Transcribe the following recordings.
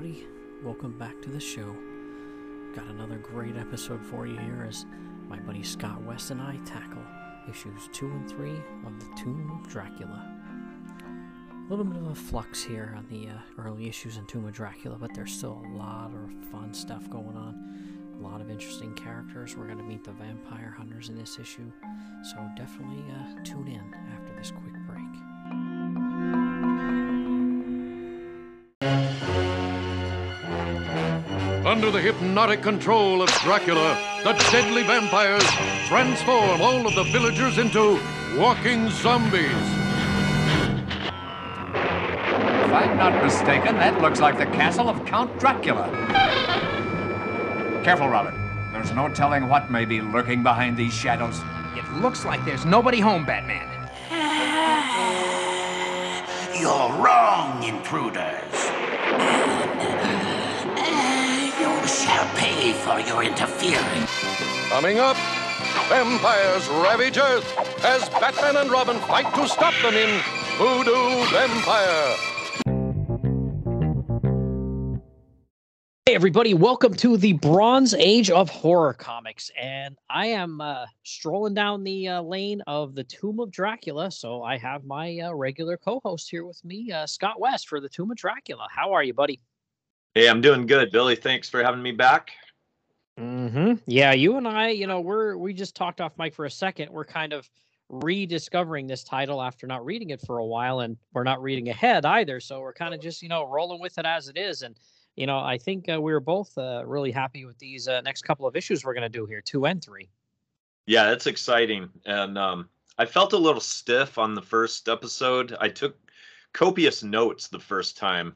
everybody. Welcome back to the show. Got another great episode for you here as my buddy Scott West and I tackle issues 2 and 3 of The Tomb of Dracula. A little bit of a flux here on the uh, early issues in Tomb of Dracula, but there's still a lot of fun stuff going on. A lot of interesting characters. We're going to meet the vampire hunters in this issue, so definitely uh, tune in after this quick Under the hypnotic control of Dracula, the deadly vampires transform all of the villagers into walking zombies. If I'm not mistaken, that looks like the castle of Count Dracula. Careful, Robin. There's no telling what may be lurking behind these shadows. It looks like there's nobody home, Batman. You're wrong, intruders. Shall pay for your interfering. Coming up, vampires ravage Earth as Batman and Robin fight to stop them in Voodoo Vampire. Hey, everybody, welcome to the Bronze Age of Horror Comics. And I am uh, strolling down the uh, lane of the Tomb of Dracula. So I have my uh, regular co host here with me, uh, Scott West, for the Tomb of Dracula. How are you, buddy? Hey, I'm doing good, Billy. Thanks for having me back. Mm-hmm. Yeah, you and I, you know, we're we just talked off mic for a second. We're kind of rediscovering this title after not reading it for a while, and we're not reading ahead either. So we're kind of just, you know, rolling with it as it is. And you know, I think uh, we were both uh, really happy with these uh, next couple of issues we're going to do here, two and three. Yeah, it's exciting, and um, I felt a little stiff on the first episode. I took copious notes the first time,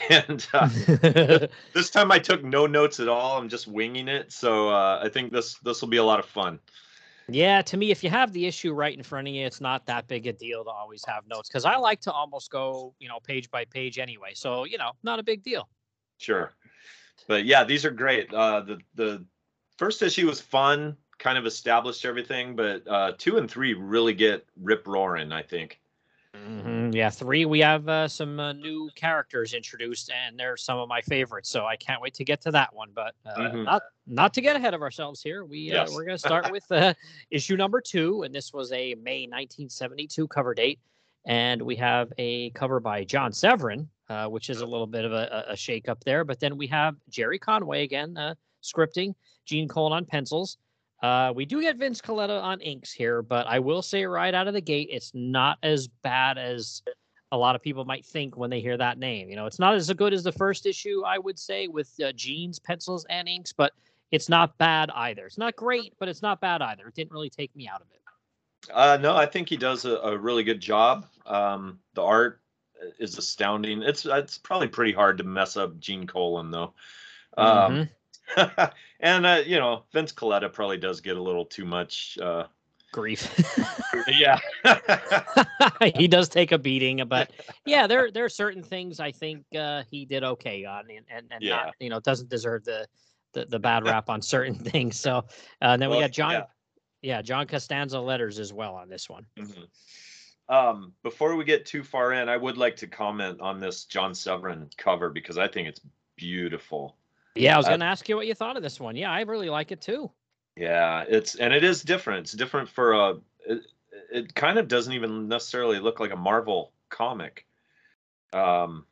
and uh, this time I took no notes at all. I'm just winging it. So uh, I think this this will be a lot of fun. Yeah, to me, if you have the issue right in front of you, it's not that big a deal to always have notes because I like to almost go, you know, page by page anyway. So you know, not a big deal. Sure, but yeah, these are great. Uh, the the first issue was fun, kind of established everything, but uh, two and three really get rip roaring. I think. Mm-hmm. Yeah, three. We have uh, some uh, new characters introduced, and they're some of my favorites. So I can't wait to get to that one. But uh, Mhm. not not to get ahead of ourselves here. We uh, Yes. we're going to start with uh, issue number two, and this was a May 1972 cover date, and we have a cover by John Severin, uh, which is a little bit of a, a shake up there. But then we have Gerry Conway again uh, scripting, Gene Colan on pencils. Uh, we do get Vince Colletta on inks here, but I will say right out of the gate, it's not as bad as a lot of people might think when they hear that name. You know, it's not as good as the first issue, I would say, with uh, Gene's pencils and inks, but it's not bad either. It's not great, but it's not bad either. It didn't really take me out of it. Uh, no, I think he does a, a really good job. Um, the art is astounding. It's it's probably pretty hard to mess up Gene Colan though. Um, and uh, you know, Vince Colletta probably does get a little too much. Uh, Grief. yeah. he does take a beating, but yeah, there there are certain things I think uh, he did okay on, and and, and Yeah. not, you know doesn't deserve the, the the bad rap on certain things. So uh, and then we got John, yeah. yeah. John Costanza letters as well on this one. Mhm. Um, before we get too far in, I would like to comment on this John Severin cover because I think it's beautiful. Yeah, I was Uh, going to ask you what you thought of this one. Yeah, I really like it too. Yeah, it's and it is different. It's different for a. It, it kind of doesn't even necessarily look like a Marvel comic. Um,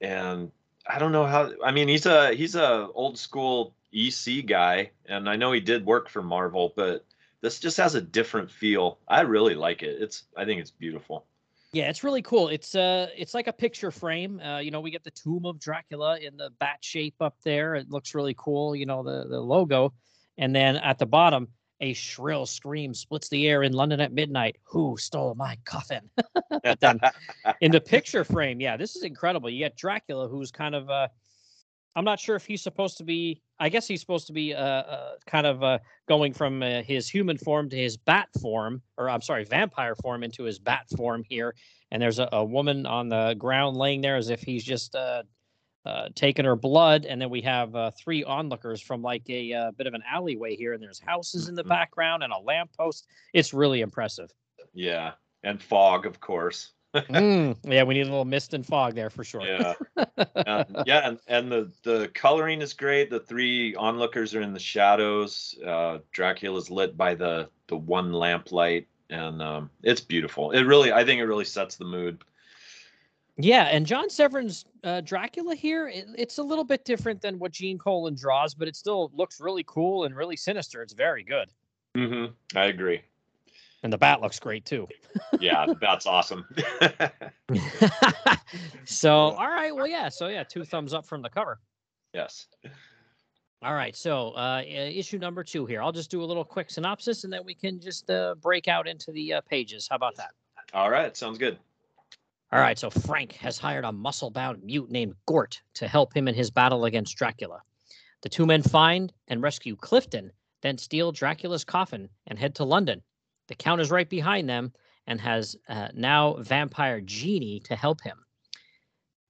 and I don't know how. I mean, he's a he's a old school EC guy, and I know he did work for Marvel, but this just has a different feel. I really like it. It's I think it's beautiful. Yeah, it's really cool. It's uh it's like a picture frame. Uh, you know, we get the tomb of Dracula in the bat shape up there. It looks really cool, you know, the the logo. And then at the bottom, a shrill scream splits the air in London at midnight. Who stole my coffin? in the picture frame, yeah, this is incredible. You get Dracula who's kind of uh I'm not sure if he's supposed to be I guess he's supposed to be uh, uh kind of uh going from uh, his human form to his bat form or I'm sorry, vampire form into his bat form here and there's a, a woman on the ground laying there as if he's just uh, uh, taking her blood. And then we have uh, three onlookers from like a uh, bit of an alleyway here, and there's houses in the Mhm. background and a lamppost. It's really impressive. Yeah, and fog, of course. Mm, yeah, we need a little mist and fog there for sure. Yeah, and, yeah, and, and the the coloring is great. The three onlookers are in the shadows. Uh, Dracula is lit by the the one lamplight, and um, it's beautiful. It really, I think, it really sets the mood. Yeah, and John Severin's uh, Dracula here, it, it's a little bit different than what Gene Colan draws, but it still looks really cool and really sinister. It's very good. Mm-hmm. I agree. And the bat looks great too. Yeah, that's awesome. so, all right. Well, yeah. So, yeah, two thumbs up from the cover. yes. All right. So, uh, issue number two here. I'll just do a little quick synopsis and then we can just uh, break out into the uh, pages. How about that? All right. Sounds good. All right. So, Frank has hired a muscle bound mute named Gort to help him in his battle against Dracula. The two men find and rescue Clifton, then steal Dracula's coffin and head to London. The Count is right behind them and has uh, now vampire Genie to help him.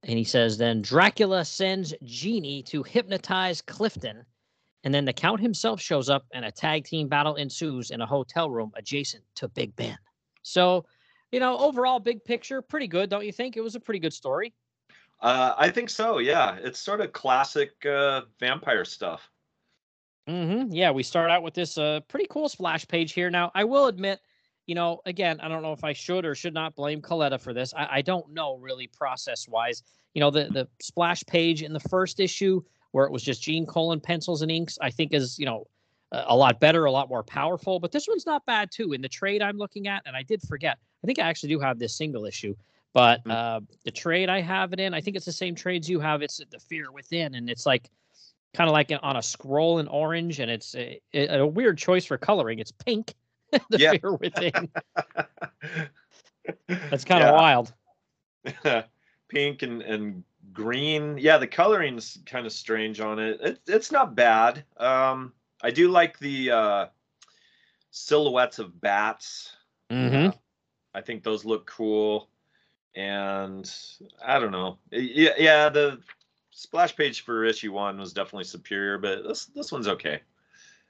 And he says, then Dracula sends Genie to hypnotize Clifton. And then the Count himself shows up and a tag team battle ensues in a hotel room adjacent to Big Ben. So, you know, overall, big picture, pretty good, don't you think? It was a pretty good story. Uh, I think so. Yeah, it's sort of classic uh, vampire stuff. Hmm Yeah, we start out with this uh, pretty cool splash page here. Now, I will admit, you know, again, I don't know if I should or should not blame Colletta for this. I, I don't know really process wise. You know, the the splash page in the first issue where it was just Gene Colan pencils and inks, I think is you know a a lot better, a lot more powerful. But this one's not bad too. In the trade I'm looking at, and I did forget. I think I actually do have this single issue. But Mm. uh, the trade I have it in, I think it's the same trades you have. It's the Fear Within, and it's like kind of like on a scroll in orange, and it's a, a weird choice for coloring. It's pink. the Yeah. Fear Within. That's kind of wild. Pink and, and green. Yeah, the coloring's kind of strange on it. it. It's not bad. Um, I do like the uh, silhouettes of bats. Mm-hmm. Uh, I think those look cool. And I don't know. Yeah, yeah, the splash page for issue one was definitely superior, but this this one's okay.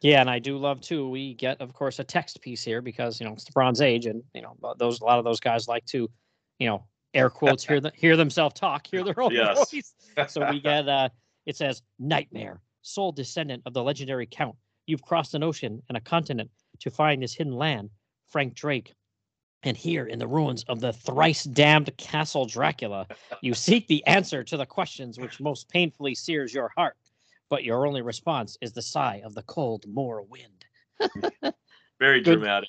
Yeah, and I do love too. We get, of course, a text piece here because you know it's the Bronze Age, and you know those a lot of those guys like to, you know, air quotes hear the, hear themselves talk, hear their own Yes. voice. So we get uh, it says nightmare, sole descendant of the legendary Count. You've crossed an ocean and a continent to find this hidden land, Frank Drake. And here in the ruins of the thrice damned Castle Dracula, you seek the answer to the questions which most painfully sears your heart. But your only response is the sigh of the cold moor wind. Very Good. dramatic.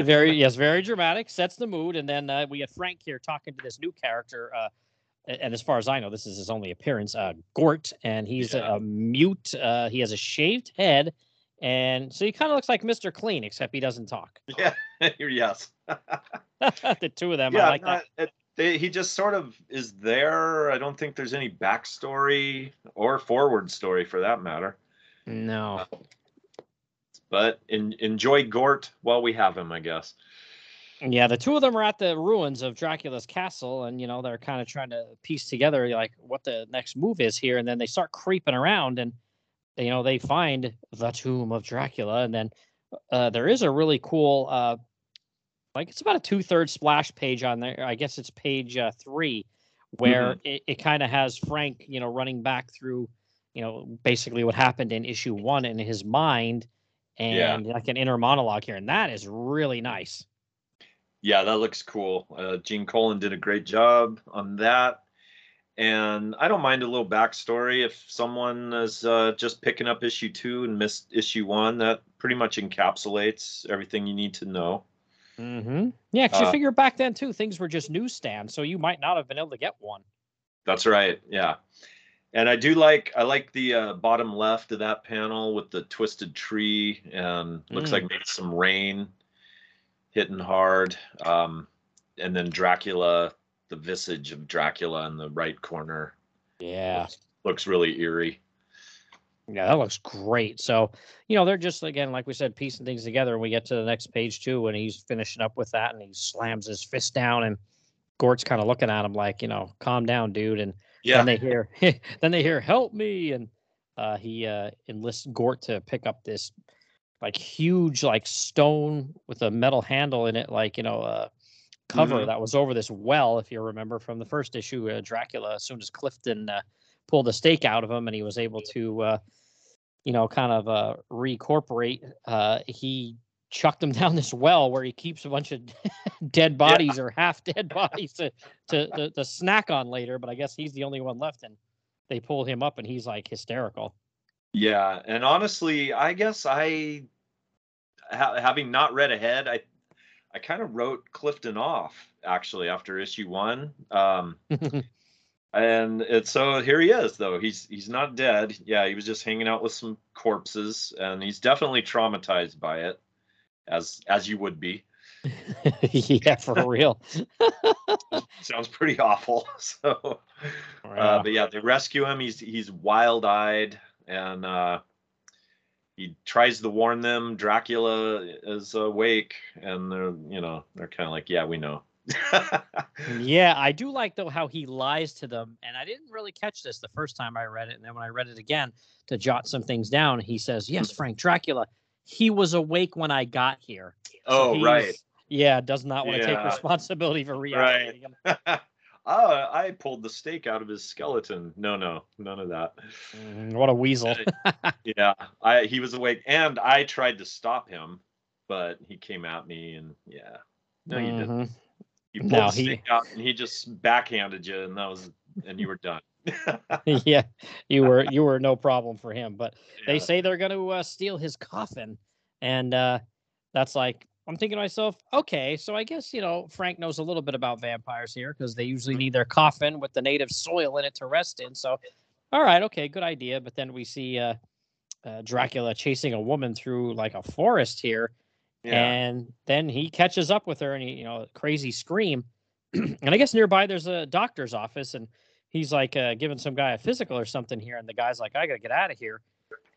Very, yes, very dramatic, sets the mood. And then uh, we have Frank here talking to this new character. Uh, and as far as I know, this is his only appearance, uh, Gort, and he's a, a mute. Uh, he has a shaved head. And so he kind of looks like Mr. Clean, except he doesn't talk. Yeah, yes. the two of them, yeah, I like that. not- it- they, he just sort of is there. I don't think there's any backstory or forward story for that matter. No. But en- enjoy Gort while we have him, I guess. Yeah, the two of them are at the ruins of Dracula's castle, and you know they're kind of trying to piece together like what the next move is here, and then they start creeping around, and you know they find the tomb of Dracula, and then uh, there is a really cool, uh, like it's about a two thirds splash page on there. I guess it's page uh, three, where it, it kind of has Frank, you know, running back through, you know, basically what happened in issue one in his mind, and Yeah. like an inner monologue here, and that is really nice. Yeah, that looks cool. Uh, Gene Colan did a great job on that. And I don't mind a little backstory if someone is uh, just picking up issue two and missed issue one. That pretty much encapsulates everything you need to know. Mm-hmm. Yeah, because you Uh, figure back then too, things were just newsstands, so you might not have been able to get one. That's right. Yeah. And I do like I like the uh, bottom left of that panel with the twisted tree and looks Mm. like maybe some rain hitting hard. Um, and then Dracula, the visage of Dracula in the right corner Yeah, looks, looks really eerie. Yeah, that looks great. So you know, they're just again, like we said, piecing things together, and we get to the next page too, and he's finishing up with that, and he slams his fist down, and Gort's kind of looking at him like, you know, calm down, dude, and Yeah. then they hear then they hear help me and uh he uh enlists gort to pick up this like huge like stone with a metal handle in it like you know uh cover Mhm. that was over this well, if you remember from the first issue, uh, Dracula. As soon as Clifton uh, pulled a stake out of him and he was able to, uh, you know, kind of uh, recorporate, uh, he chucked him down this well where he keeps a bunch of dead bodies or half dead bodies to, to, to to snack on later. But I guess he's the only one left, and they pull him up, and he's like hysterical. Yeah, and honestly, I guess I, ha- having not read ahead, I, I kind of wrote Clifton off actually after issue one. Um, and it's so here he is though. He's he's not dead. Yeah, he was just hanging out with some corpses, and he's definitely traumatized by it, as as you would be. yeah, for real. Sounds pretty awful. So, uh, but yeah, they rescue him. He's he's wild eyed and uh, he tries to warn them Dracula is awake, and they're you know they're kind of like, yeah, we know. Yeah, I do like though how he lies to them, and I didn't really catch this the first time I read it, and then when I read it again to jot some things down, he says, "Yes, Frank Dracula, he was awake when I got here." So oh right, Yeah, does not want to take responsibility for reanimating him. oh, I pulled the stake out of his skeleton. No, no, none of that. Mm, what a weasel. Uh, yeah, I he was awake, and I tried to stop him, but he came at me, and yeah, no, you didn't. Mm-hmm. You pulled No, he- out, and he just backhanded you, and that was, and you were done. yeah, you were you were no problem for him, but they say they're going to uh, steal his coffin, and uh, that's like I'm thinking to myself, okay, so I guess you know Frank knows a little bit about vampires here because they usually Mm-hmm. need their coffin with the native soil in it to rest in. So, all right, okay, good idea. But then we see uh, uh, Dracula chasing a woman through like a forest here, yeah. and then he catches up with her and he you know crazy scream and i guess nearby there's a doctor's office and he's like uh, giving some guy a physical or something here and the guy's like i gotta get out of here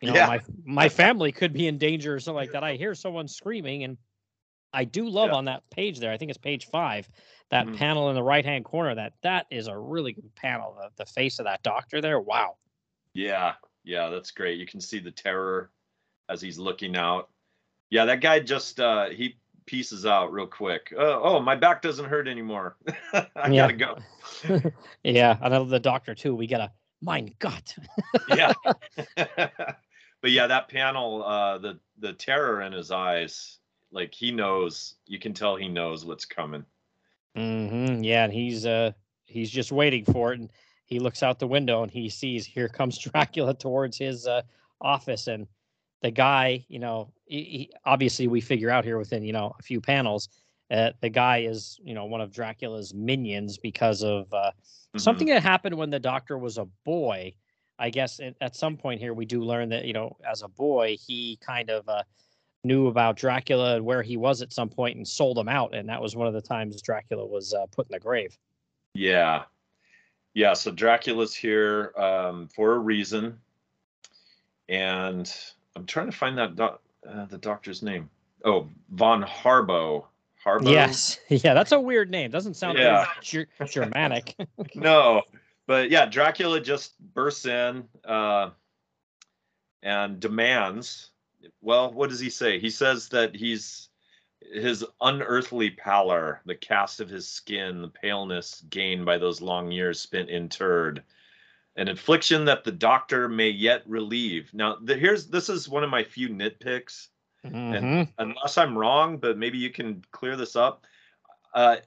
you know Yeah. my my family could be in danger or something like that i hear someone screaming and i do love Yeah. on that page there i think it's page five that Mhm. panel in the right hand corner that that is a really good panel the, the face of that doctor there wow Yeah, yeah, that's great. You can see the terror as he's looking out. Yeah, that guy just uh he pieces out real quick. Oh, oh my back doesn't hurt anymore. I gotta go. yeah i know the doctor too we gotta mein gott Yeah. but yeah, that panel, uh the the terror in his eyes, like he knows, you can tell he knows what's coming. Mm-hmm. Yeah, and he's uh he's just waiting for it, and he looks out the window and he sees here comes Dracula towards his uh, office, and the guy, you know, he, he, obviously we figure out here within you know a few panels, uh, the guy is you know one of Dracula's minions because of uh, Mhm. something that happened when the doctor was a boy. I guess at, at some point here we do learn that you know as a boy he kind of uh, knew about Dracula and where he was at some point and sold him out, and that was one of the times Dracula was uh, put in the grave. Yeah. Yeah, so Dracula's here um, for a reason. And I'm trying to find that doc- uh, the doctor's name. Oh, Von Harbo. Harbo? Yes, yeah, that's a weird name. Doesn't sound Yeah. Germanic. no, but yeah, Dracula just bursts in uh, and demands. Well, what does he say? He says that he's his unearthly pallor, the cast of his skin, the paleness gained by those long years spent interred, an affliction that the doctor may yet relieve. Now, the, here's this is one of my few nitpicks Mhm. unless I'm wrong, but maybe you can clear this up. Uh,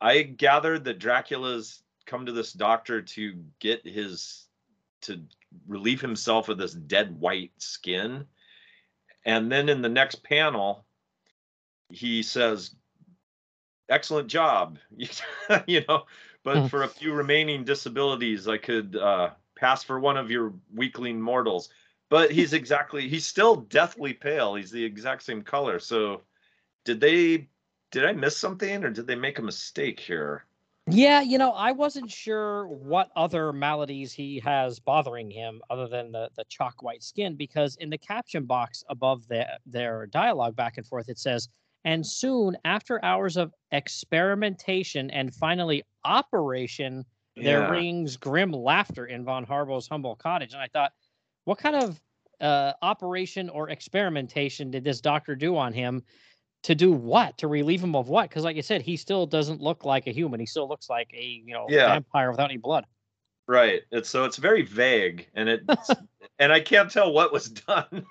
I gathered that Dracula's come to this doctor to get his to relieve himself of this dead white skin, and then in the next panel, he says, "Excellent job," you know. But Mhm. for a few remaining disabilities, I could uh, pass for one of your weakling mortals but he's exactly he's still deathly pale he's the exact same color so did they did i miss something or did they make a mistake here Yeah, you know, I wasn't sure what other maladies he has bothering him other than the the chalk white skin because in the caption box above the, their dialogue back and forth it says and soon after hours of experimentation and finally operation there rings grim laughter in von Harbo's humble cottage and I thought what kind of uh, operation or experimentation did this doctor do on him to do what? To relieve him of what? Because like I said, he still doesn't look like a human. He still looks like a you know Yeah. vampire without any blood. Right. It's so it's very vague, and it and I can't tell what was done.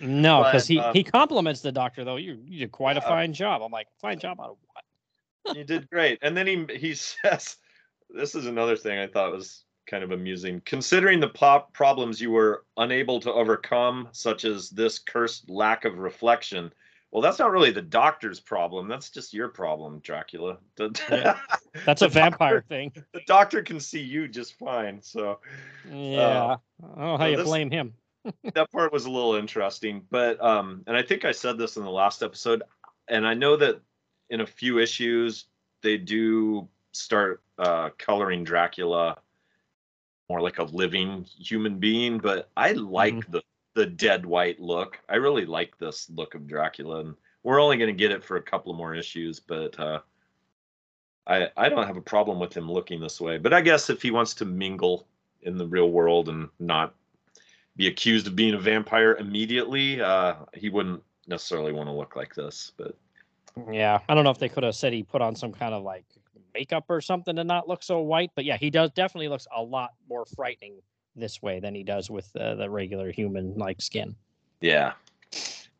No, because he um, he compliments the doctor though. You you did quite a Yeah. fine job. I'm like, fine job out of what? you did great. And then he he says, "This is another thing I thought was kind of amusing. Considering the pop problems you were unable to overcome, such as this cursed lack of reflection." Well, that's not really the doctor's problem. That's just your problem, Dracula. Yeah. That's a The doctor- vampire thing. the doctor can see you just fine. So Yeah. I don't know how so you this- blame him. that part was a little interesting but um and i think i said this in the last episode and i know that in a few issues they do start uh coloring dracula more like a living human being but i like the the dead white look i really like this look of dracula and we're only going to get it for a couple more issues but uh i i don't have a problem with him looking this way but i guess if he wants to mingle in the real world and not be accused of being a vampire immediately, uh, he wouldn't necessarily want to look like this. But Yeah. I don't know if they could have said he put on some kind of like makeup or something to not look so white, but yeah, he does definitely looks a lot more frightening this way than he does with uh, the regular human like skin. yeah,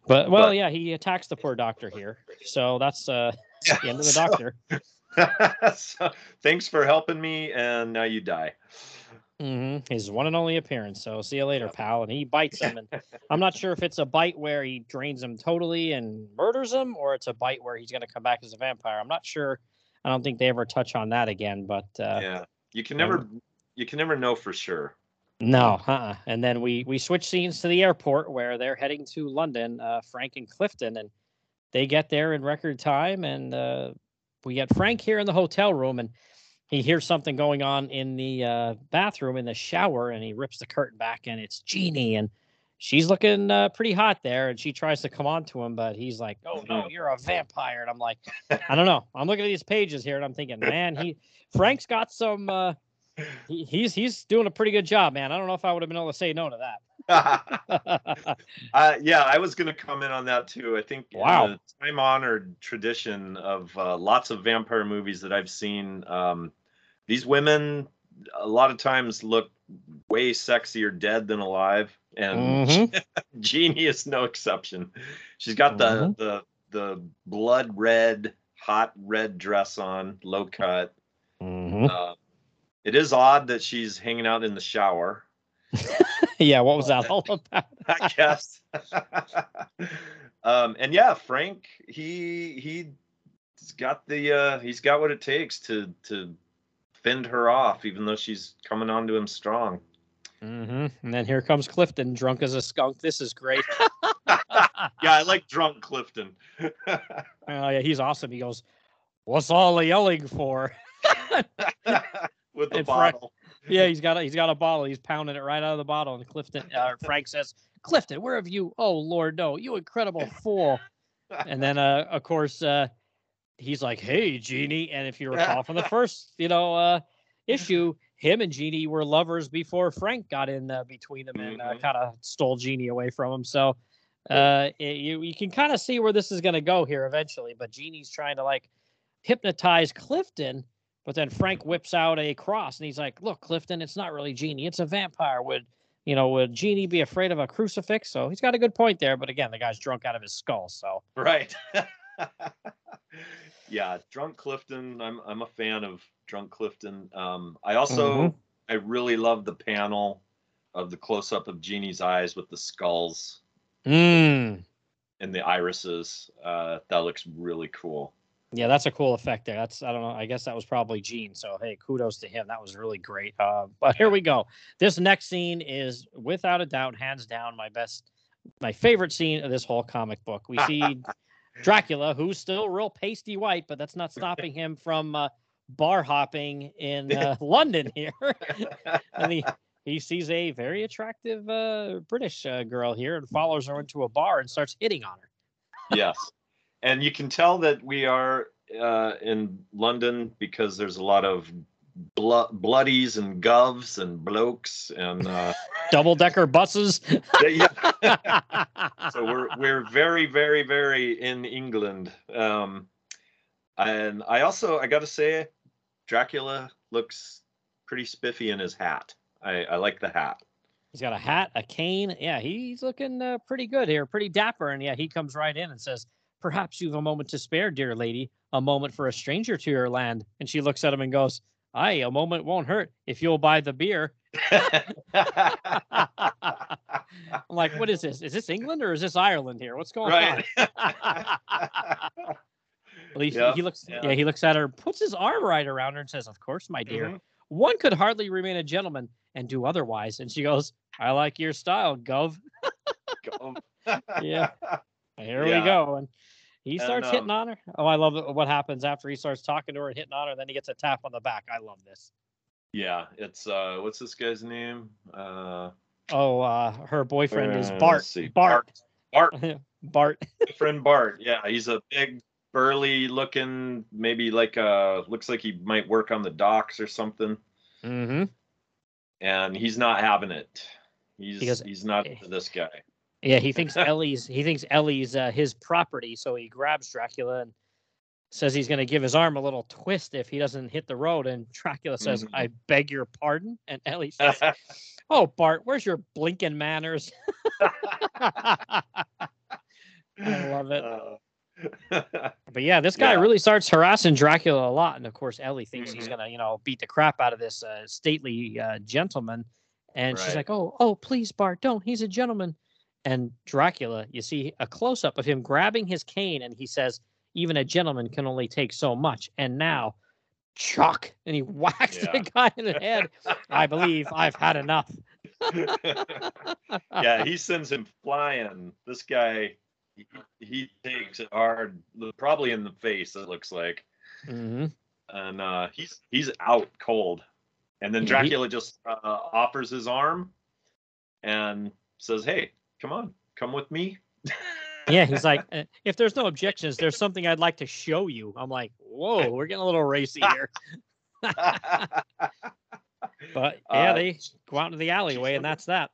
But well, But- yeah, he attacks the poor doctor here. So that's uh the end of the So- doctor. so, thanks for helping me, and now you die. hmm His one and only appearance. So see you later, pal. And he bites him. And I'm not sure if it's a bite where he drains him totally and murders him, or it's a bite where he's going to come back as a vampire. I'm not sure. I don't think they ever touch on that again. But uh, yeah, you can yeah. never, you can never know for sure. No, uh-uh. And then we we switch scenes to the airport where they're heading to London, uh, Frank and Clifton, and they get there in record time. And uh, we get Frank here in the hotel room, and he hears something going on in the uh, bathroom in the shower, and he rips the curtain back, and it's Jeannie, and she's looking uh, pretty hot there, and she tries to come on to him, but he's like, "Oh no, you're a vampire," and I'm like, I don't know. I'm looking at these pages here, and I'm thinking, man, he Frank's got some. Uh, he, he's he's doing a pretty good job, man. I don't know if I would have been able to say no to that. uh, yeah, I was going to comment on that too. I think Wow. time-honored tradition of uh, lots of vampire movies that I've seen, um, these women a lot of times look way sexier dead than alive, and Mhm. Jeannie is no exception. She's got the Mhm. the the blood red, hot red dress on, low cut. Mhm. Uh, it is odd that she's hanging out in the shower. Yeah, what was that all about? I guess. um, and yeah, Frank, he he's got the uh, he's got what it takes to to fend her off, even though she's coming on to him strong. Mm-hmm. And then here comes Clifton, drunk as a skunk. This is great. Yeah, I like drunk Clifton. Oh yeah, he's awesome. He goes, "What's all the yelling for?" With the And Frank- yeah, he's got a, he's got a bottle. He's pounding it right out of the bottle. And Clifton, uh, Frank says, "Clifton, where have you? Oh Lord, no! You incredible fool!" And then, uh, of course, uh, he's like, "Hey, Jeannie." And if you recall from the first, you know, uh, issue, him and Jeannie were lovers before Frank got in uh, between them and uh, Mhm. kind of stole Jeannie away from him. So, uh, it- you you can kind of see where this is going to go here eventually. But Jeannie's trying to like hypnotize Clifton. But then Frank whips out a cross and he's like, "Look, Clifton, it's not really Genie, it's a vampire. Would you know? Would Genie be afraid of a crucifix?" So he's got a good point there. But again, the guy's drunk out of his skull. So Right. yeah, Drunk Clifton. I'm I'm a fan of Drunk Clifton. Um, I also Mhm. I really love the panel of the close up of Genie's eyes with the skulls mm. and the irises. Uh, that looks really cool. Yeah, that's a cool effect there. That's I don't know. I guess that was probably Gene. So hey, kudos to him. That was really great. Uh, but here we go. This next scene is without a doubt, hands down, my best, my favorite scene of this whole comic book. We see Dracula, who's still real pasty white, but that's not stopping him from uh, bar hopping in uh, London here. and he he sees a very attractive uh, British uh, girl here and follows her into a bar and starts hitting on her. yes, and you can tell that we are uh, in London because there's a lot of blo- bloodies and govs and blokes and uh, Double decker buses. yeah. so we're we're very very very in England. Um, and I also I got to say, Dracula looks pretty spiffy in his hat. I, I like the hat. He's got a hat, a cane. Yeah, he's looking uh, pretty good here, pretty dapper. And yeah, he comes right in and says, "Perhaps you've a moment to spare, dear lady. A moment for a stranger to your land." And she looks at him and goes, "Aye, a moment won't hurt if you'll buy the beer." I'm like, "What is this? Is this England or is this Ireland here? What's going right. on?" Well, he, Yeah, he looks, yeah. yeah. he looks at her, puts his arm right around her, and says, "Of course, my dear. Mhm. One could hardly remain a gentleman and do otherwise." And she goes, "I like your style, Gov." Gov. Yeah. Here Yeah. we go. And he starts hitting um, on her. Oh, I love it- what happens after he starts talking to her and hitting on her. Then he gets a tap on the back. I love this. Yeah, it's uh, what's this guy's name? Uh, Oh, uh, her boyfriend is uh, Bart. let's see, Bart. Bart, Bart. friend Bart. Yeah, he's a big, burly looking, maybe like uh, looks like he might work on the docks or something. mm-hmm. And he's not having it. He's Because- he's not eh, this guy. Yeah, he thinks Ellie's he thinks Ellie's uh, his property, so he grabs Dracula and says he's going to give his arm a little twist if he doesn't hit the road. And Dracula says, Mhm. "I beg your pardon." And Ellie says, "Oh, Bart, where's your blinking manners?" I love it. Uh, But yeah, this guy Yeah. really starts harassing Dracula a lot, and of course Ellie thinks he's Mhm. gonna, you know, beat the crap out of this uh, stately uh, gentleman, and she's like, "Oh, oh, please, Bart, don't. He's a gentleman." And Dracula, you see a close up of him grabbing his cane, and he says, "Even a gentleman can only take so much." And now, chuck, and he whacks Yeah. the guy in the head. I believe I've had enough. yeah, he sends him flying. This guy, he, he takes it hard, probably in the face. It looks like, hmm and uh, he's he's out cold. And then Dracula just uh, offers his arm and says, "Hey, come on, come with me." Yeah, he's like, "Uh, if there's no objections, there's something I'd like to show you. I'm like, whoa, we're getting a little racy here. But yeah, Uh, they go out into the alleyway, and that's that.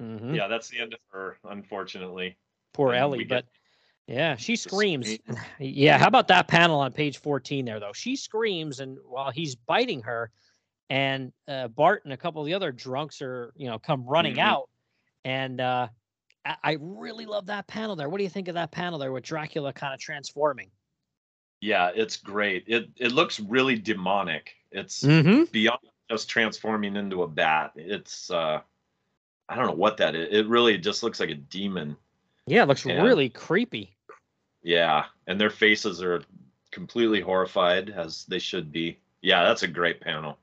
hmm yeah, that's the end of her, unfortunately. Poor and Ellie, but get yeah, she screams. Yeah, how about that panel on page 14 there, though? She screams, and while he's biting her, and uh, Bart and a couple of the other drunks are, you know, come running Mhm. out. And uh, I, I really love that panel there. What do you think of that panel there with Dracula kind of transforming? Yeah, it's great. It it looks really demonic. It's Mm-hmm. beyond just transforming into a bat. It's uh I don't know what that is. It really just looks like a demon. Yeah, it looks Yeah. really creepy. Yeah, and their faces are completely horrified as they should be. Yeah, that's a great panel.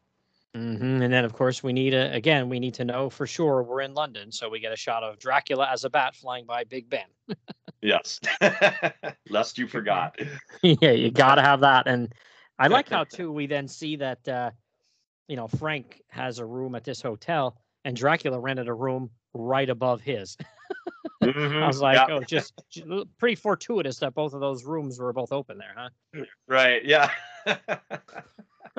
Hmm And then, of course, we need a, again, we need to know for sure we're in London. So we get a shot of Dracula as a bat flying by Big Ben. Yes. Lest you forgot. yeah, you got to have that. And I like how, too, we then see that, uh, you know, Frank has a room at this hotel and Dracula rented a room right above his. I was like, Mm-hmm. Yeah, oh, just, ju- pretty fortuitous that both of those rooms were both open there, huh? right. Yeah.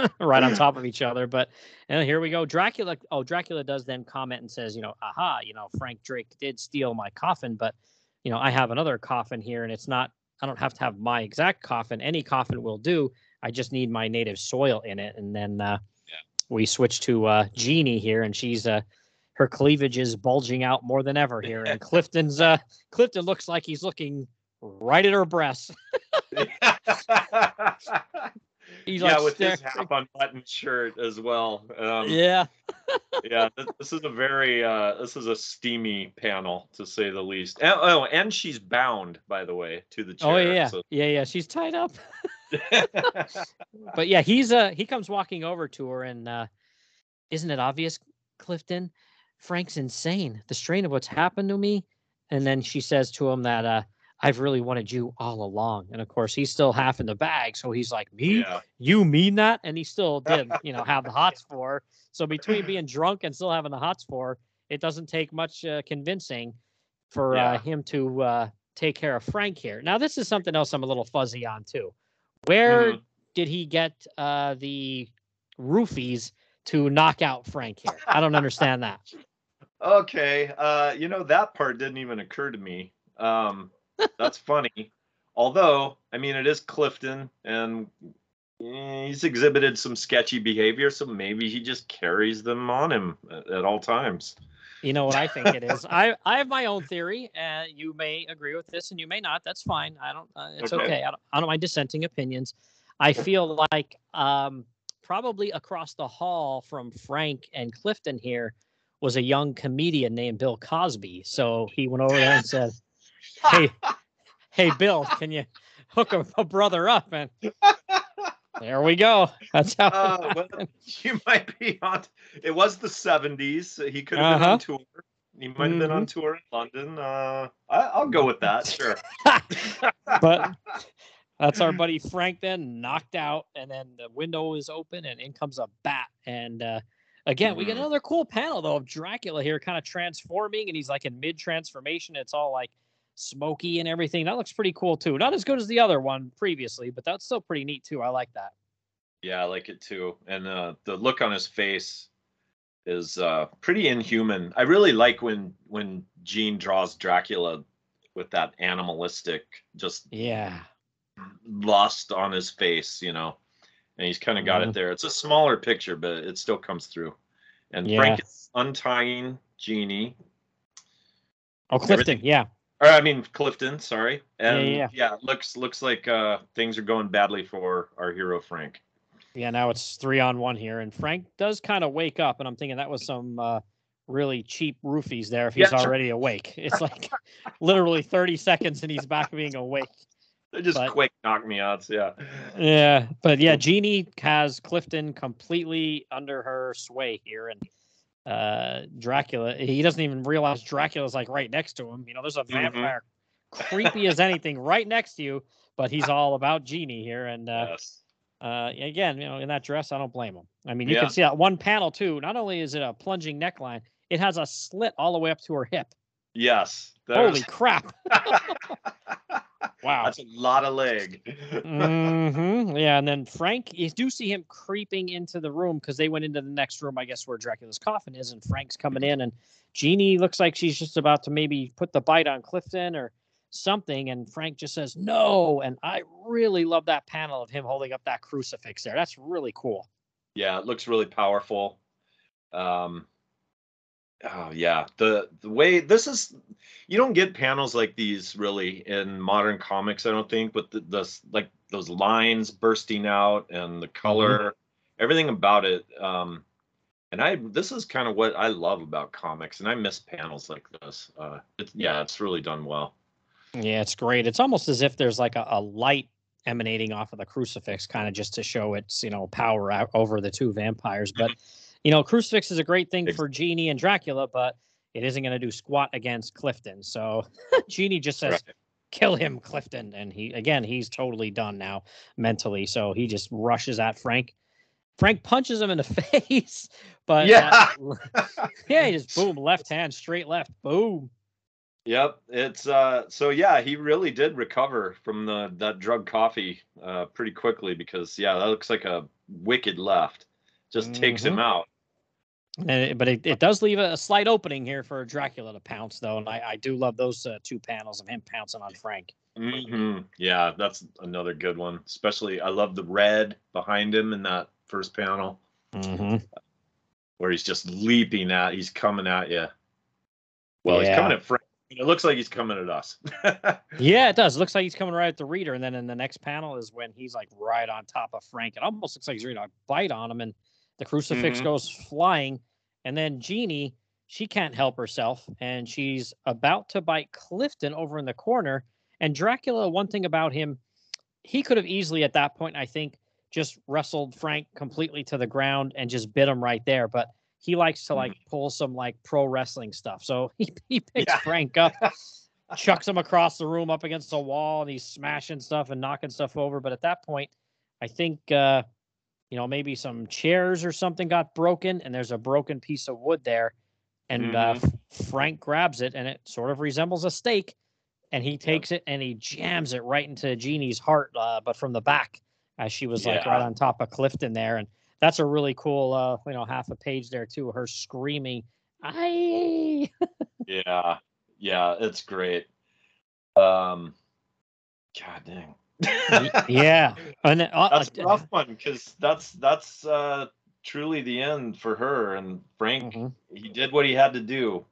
right on top of each other. But and here we go. Dracula. Oh, Dracula does then comment and says, you know, aha, you know, Frank Drake did steal my coffin, but you know, I have another coffin here, and it's not. I don't have to have my exact coffin. Any coffin will do. I just need my native soil in it. And then uh, Yeah. we switch to uh, Jeannie here, and she's uh, her cleavage is bulging out more than ever here. And Clifton's uh, Clifton looks like he's looking right at her breasts. He's yeah, like with his staring- half unbuttoned shirt as well. Um, Yeah. yeah, th- this is a very uh, this is a steamy panel to say the least. And, oh, and she's bound, by the way, to the chair. Oh yeah, so- yeah, yeah. She's tied up. But yeah, he's uh he comes walking over to her and uh isn't it obvious, Clifton? Frank's insane. The strain of what's happened to me. And then she says to him that uh I've really wanted you all along. And of course he's still half in the bag. So he's like, Me? yeah, You mean that? And he still did, you know, have the hots for her. So between being drunk and still having the hots for her, it doesn't take much uh, convincing for uh, him to uh, take care of Frank here. Now, this is something else I'm a little fuzzy on too. Where Mhm. did he get uh, the roofies to knock out Frank here? I don't understand that. Okay, uh, you know that part didn't even occur to me. Um, that's funny. Although, I mean, it is Clifton, and eh, he's exhibited some sketchy behavior, so maybe he just carries them on him at, at all times. You know what I think it is. I I have my own theory, and you may agree with this, and you may not. That's fine. I don't. Uh, it's okay. Okay. I, don't, I don't mind dissenting opinions. I feel like um, probably across the hall from Frank and Clifton here was a young comedian named Bill Cosby. So he went over there and said, "Hey, hey, Bill, can you hook a, a brother up?" And there we go. That's how. Uh, well, you might be on. It was the '70s. He could have been on tour. He might have been on tour in London. Uh, I, I'll go with that. Sure. but that's our buddy Frank then knocked out, and then the window is open, and in comes a bat. And uh, again, we get Mhm. another cool panel though of Dracula here, kind of transforming, and he's like in mid transformation. It's all like smoky and everything. That looks pretty cool too. Not as good as the other one previously, but that's still pretty neat too. I like that. Yeah, I like it too. And uh, the look on his face is uh, pretty inhuman. I really like when when Gene draws Dracula with that animalistic, just Yeah. lust on his face, you know. And he's kind of got Mhm. it there. It's a smaller picture, but it still comes through. And Yeah. Frank is untying Jeannie. Oh, Clifton. Everything- Yeah. Or I mean Clifton, sorry. And yeah. yeah, it looks looks like uh, things are going badly for our hero Frank. Yeah, now it's three on one here, and Frank does kind of wake up, and I'm thinking that was some uh, really cheap roofies there. If he's Yeah. already awake, it's like literally 30 seconds, and he's back being awake. They're just But- quick knock me outs, yeah. Yeah, but yeah, Jeannie has Clifton completely under her sway here, and uh Dracula, he doesn't even realize Dracula's like right next to him. You know, there's a vampire creepy as anything right next to you, but he's all about Jeannie here, and uh, yes. uh again you know in that dress i don't blame him i mean you Yeah. can see that one panel too not only is it a plunging neckline it has a slit all the way up to her hip Yes. holy crap wow That's a lot of leg. hmm yeah and then frank you do see him creeping into the room because they went into the next room i guess where dracula's coffin is and frank's coming in and jeannie looks like she's just about to maybe put the bite on clifton or something and frank just says no and i really love that panel of him holding up that crucifix there that's really cool yeah, it looks really powerful. Um Oh yeah, the the way this is you don't get panels like these really in modern comics, I don't think, but the, the like those lines bursting out and the color, everything about it um and I this is kind of what I love about comics and I miss panels like this. Uh it's yeah, it's really done well. Yeah, it's great. It's almost as if there's like a, a light emanating off of the crucifix, kind of just to show its you know power out over the two vampires. But you know, crucifix is a great thing for Genie and Dracula, but it isn't going to do squat against Clifton. So Genie just says, Right. "Kill him, Clifton," and he again he's totally done now mentally. So he just rushes at Frank. Frank punches him in the face, but Yeah. uh, yeah, he just boom, left hand, straight left, boom. Yep, it's uh so yeah, he really did recover from the that drug coffee uh pretty quickly because yeah, that looks like a wicked left. Just takes him out. And it- but it, it does leave a, a slight opening here for Dracula to pounce, though, and I, I do love those uh, two panels of him pouncing on Frank. hmm Yeah, that's another good one. Especially I love the red behind him in that first panel Mm-hmm. where he's just leaping at he's coming at you. Well, Yeah. he's coming at Frank. It looks like he's coming at us. Yeah, it does. It looks like he's coming right at the reader, and then in the next panel is when he's like right on top of Frank. It almost looks like he's ready to bite on him, and the crucifix Mhm. goes flying, and then Jeannie she can't help herself, and she's about to bite Clifton over in the corner. And Dracula, one thing about him, he could have easily at that point, I think, just wrestled Frank completely to the ground and just bit him right there. But he likes to like pull some like pro wrestling stuff. So he, he picks Yeah. Frank up, chucks him across the room up against the wall, and he's smashing stuff and knocking stuff over. But at that point, I think uh, you know, maybe some chairs or something got broken, and there's a broken piece of wood there. And uh, Frank grabs it, and it sort of resembles a stake. And he takes it and he jams it right into Jeannie's heart, uh, but from the back. as she was like right on top of Clifton there, and that's a really cool, uh, you know, half a page there too. Her screaming, "I!" Yeah, yeah, it's great. Um, God dang. Yeah, and uh, that's a uh, rough one because that's that's uh truly the end for her and Frank. mhm. He did what he had to do.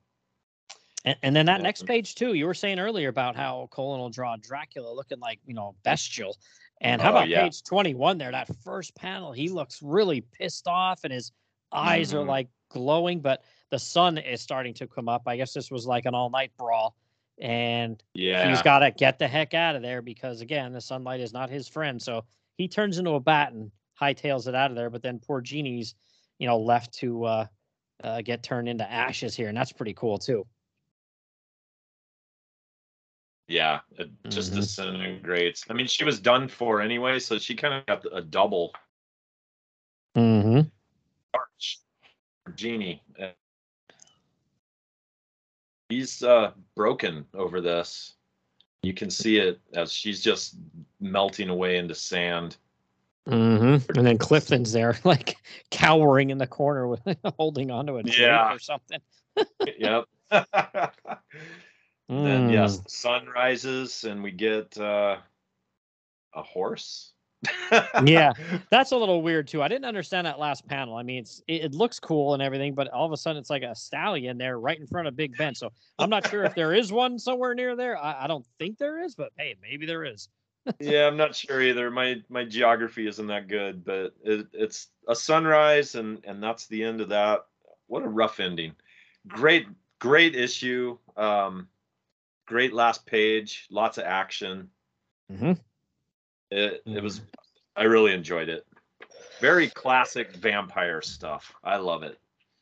And, and then that Yeah. next page too, you were saying earlier about how Colan will draw Dracula looking like you know bestial, and how Oh, about yeah. page twenty one there? That first panel, he looks really pissed off, and his eyes are Mhm. like glowing, but the sun is starting to come up. I guess this was like an all night brawl, and Yeah, he's got to get the heck out of there because again, the sunlight is not his friend. So he turns into a bat and hightails it out of there. But then poor Jeannie's, you know, left to uh, uh, get turned into ashes here, and that's pretty cool too. yeah, it just Mhm. disintegrates. I mean, she was done for anyway, so she kind of got a double Mm-hmm. arch. Jeanie, Uh, he's uh broken over this. You can see it as she's just melting away into sand. Mm-hmm. And then Clifton's there, like cowering in the corner with holding onto a Yeah. or something. yep. Then yes, the sun rises and we get uh, a horse. Yeah. That's a little weird too. I didn't understand that last panel. I mean, it's it, it looks cool and everything, but all of a sudden it's like a stallion there right in front of Big Ben. So I'm not sure if there is one somewhere near there. I, I don't think there is, but hey, maybe there is. yeah, I'm not sure either. My my geography isn't that good, but it, it's a sunrise and and that's the end of that. What a rough ending. Great great issue. Um great last page, lots of action. Mhm. It it was mm-hmm. I really enjoyed it. Very classic vampire stuff. I love it.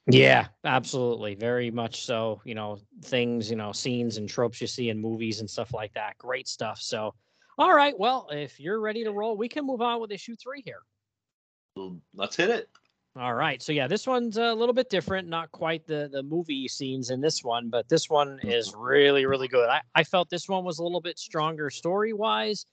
Yeah, absolutely. Very much so. You know, things, you know, scenes and tropes you see in movies and stuff like that. Great stuff. So, all right. Well, if you're ready to roll, we can move on with issue three here. Let's hit it. All right. So yeah, this one's a little bit different. Not quite the the movie scenes in this one, but this one is really really good. I, I felt this one was a little bit stronger story wise,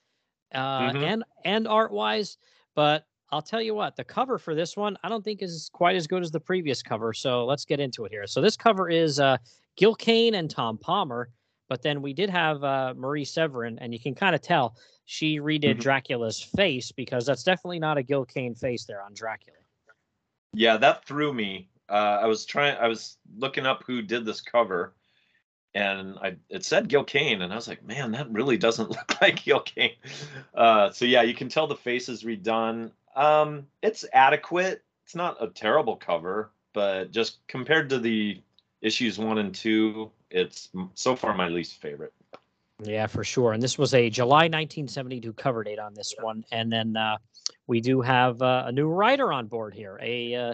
uh, Mhm. and and art wise. But I'll tell you what, the cover for this one I don't think is quite as good as the previous cover. So let's get into it here. So this cover is uh, Gil Kane and Tom Palmer, but then we did have uh, Marie Severin, and you can kind of tell she redid Mhm. Dracula's face because that's definitely not a Gil Kane face there on Dracula. Yeah, that threw me. Uh, I was trying. I was looking up who did this cover, and I it said Gil Kane, and I was like, man, that really doesn't look like Gil Kane. Uh, so yeah, you can tell the face is redone. Um, it's adequate. It's not a terrible cover, but just compared to the issues one and two, it's so far my least favorite. Yeah, for sure. And this was a July 1972 cover date on this one. And then uh, we do have uh, a new writer on board here. A uh,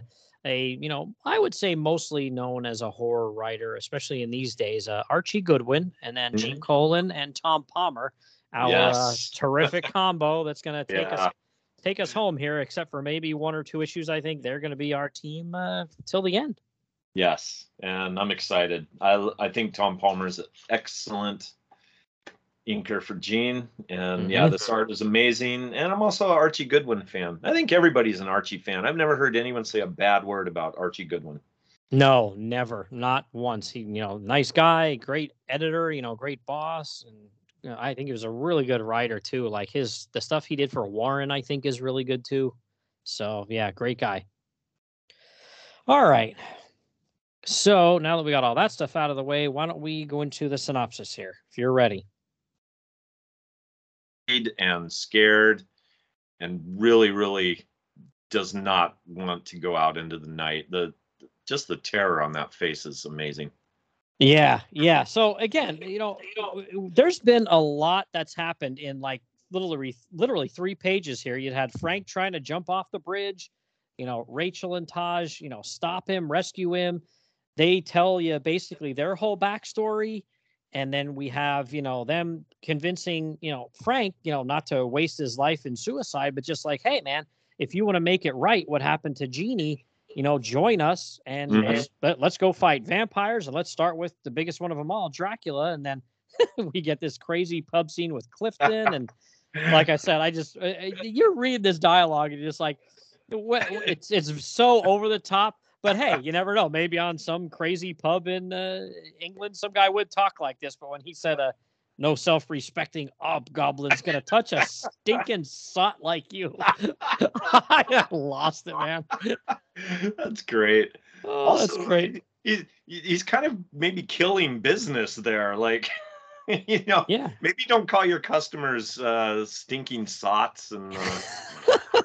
a you know I would say mostly known as a horror writer, especially in these days. Uh, Archie Goodwin, and then Gene Colan and Tom Palmer, our uh, terrific combo that's going to take Yeah. us take us home here. Except for maybe one or two issues, I think they're going to be our team uh, till the end. Yes, and I'm excited. I I think Tom Palmer's an excellent inker for Gene, and yeah, Mhm. this art is amazing. And I'm also an Archie Goodwin fan. I think everybody's an Archie fan. I've never heard anyone say a bad word about Archie Goodwin. No, never, not once. He, you know, nice guy, great editor, you know, great boss, and you know, I think he was a really good writer too. Like his the stuff he did for Warren, I think, is really good too. So yeah, great guy. All right. So now that we got all that stuff out of the way, why don't we go into the synopsis here, if you're ready? And scared, and really, really does not want to go out into the night. The just the terror on that face is amazing. Yeah, yeah. So again, you know, there's been a lot that's happened in like literally literally three pages here. You had Frank trying to jump off the bridge, you know, Rachel and Taj, you know, stop him, rescue him. They tell you basically their whole backstory. And then we have, you know, them convincing, you know, Frank, you know, not to waste his life in suicide, but just like, hey man, if you want to make it right, what happened to Jeannie, you know, join us and Mhm. let's, let, let's go fight vampires. And let's start with the biggest one of them all, Dracula. And then we get this crazy pub scene with Clifton. and like I said, I just uh, uh, you're this dialogue and you're just like, it's it's so over the top. But hey, you never know. Maybe on some crazy pub in uh, England, some guy would talk like this. But when he said, "Uh, no self-respecting hobgoblin's gonna touch a stinking sot like you," I lost it, man. That's great. Oh, that's great. He's he's kind of maybe killing business there. Like, you know, Yeah. maybe don't call your customers uh, stinking sots and. Uh,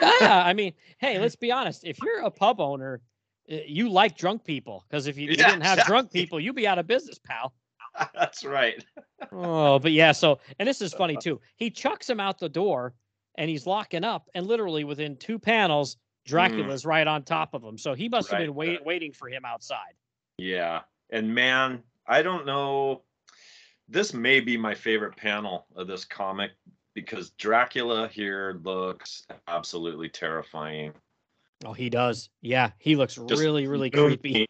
yeah, I mean, hey, let's be honest. If you're a pub owner, Eh, you like drunk people because if you, you didn't have drunk people, you'd be out of business, pal. that's right. Oh, but yeah. So, and this is funny too. He chucks him out the door, and he's locking up, and literally within two panels, mm. Dracula's right on top of him. So he must have been wait, waiting for him outside. Yeah. And man, I don't know. This may be my favorite panel of this comic because Dracula here looks absolutely terrifying. Oh, he does. Yeah, he looks Just really, really looming- creepy.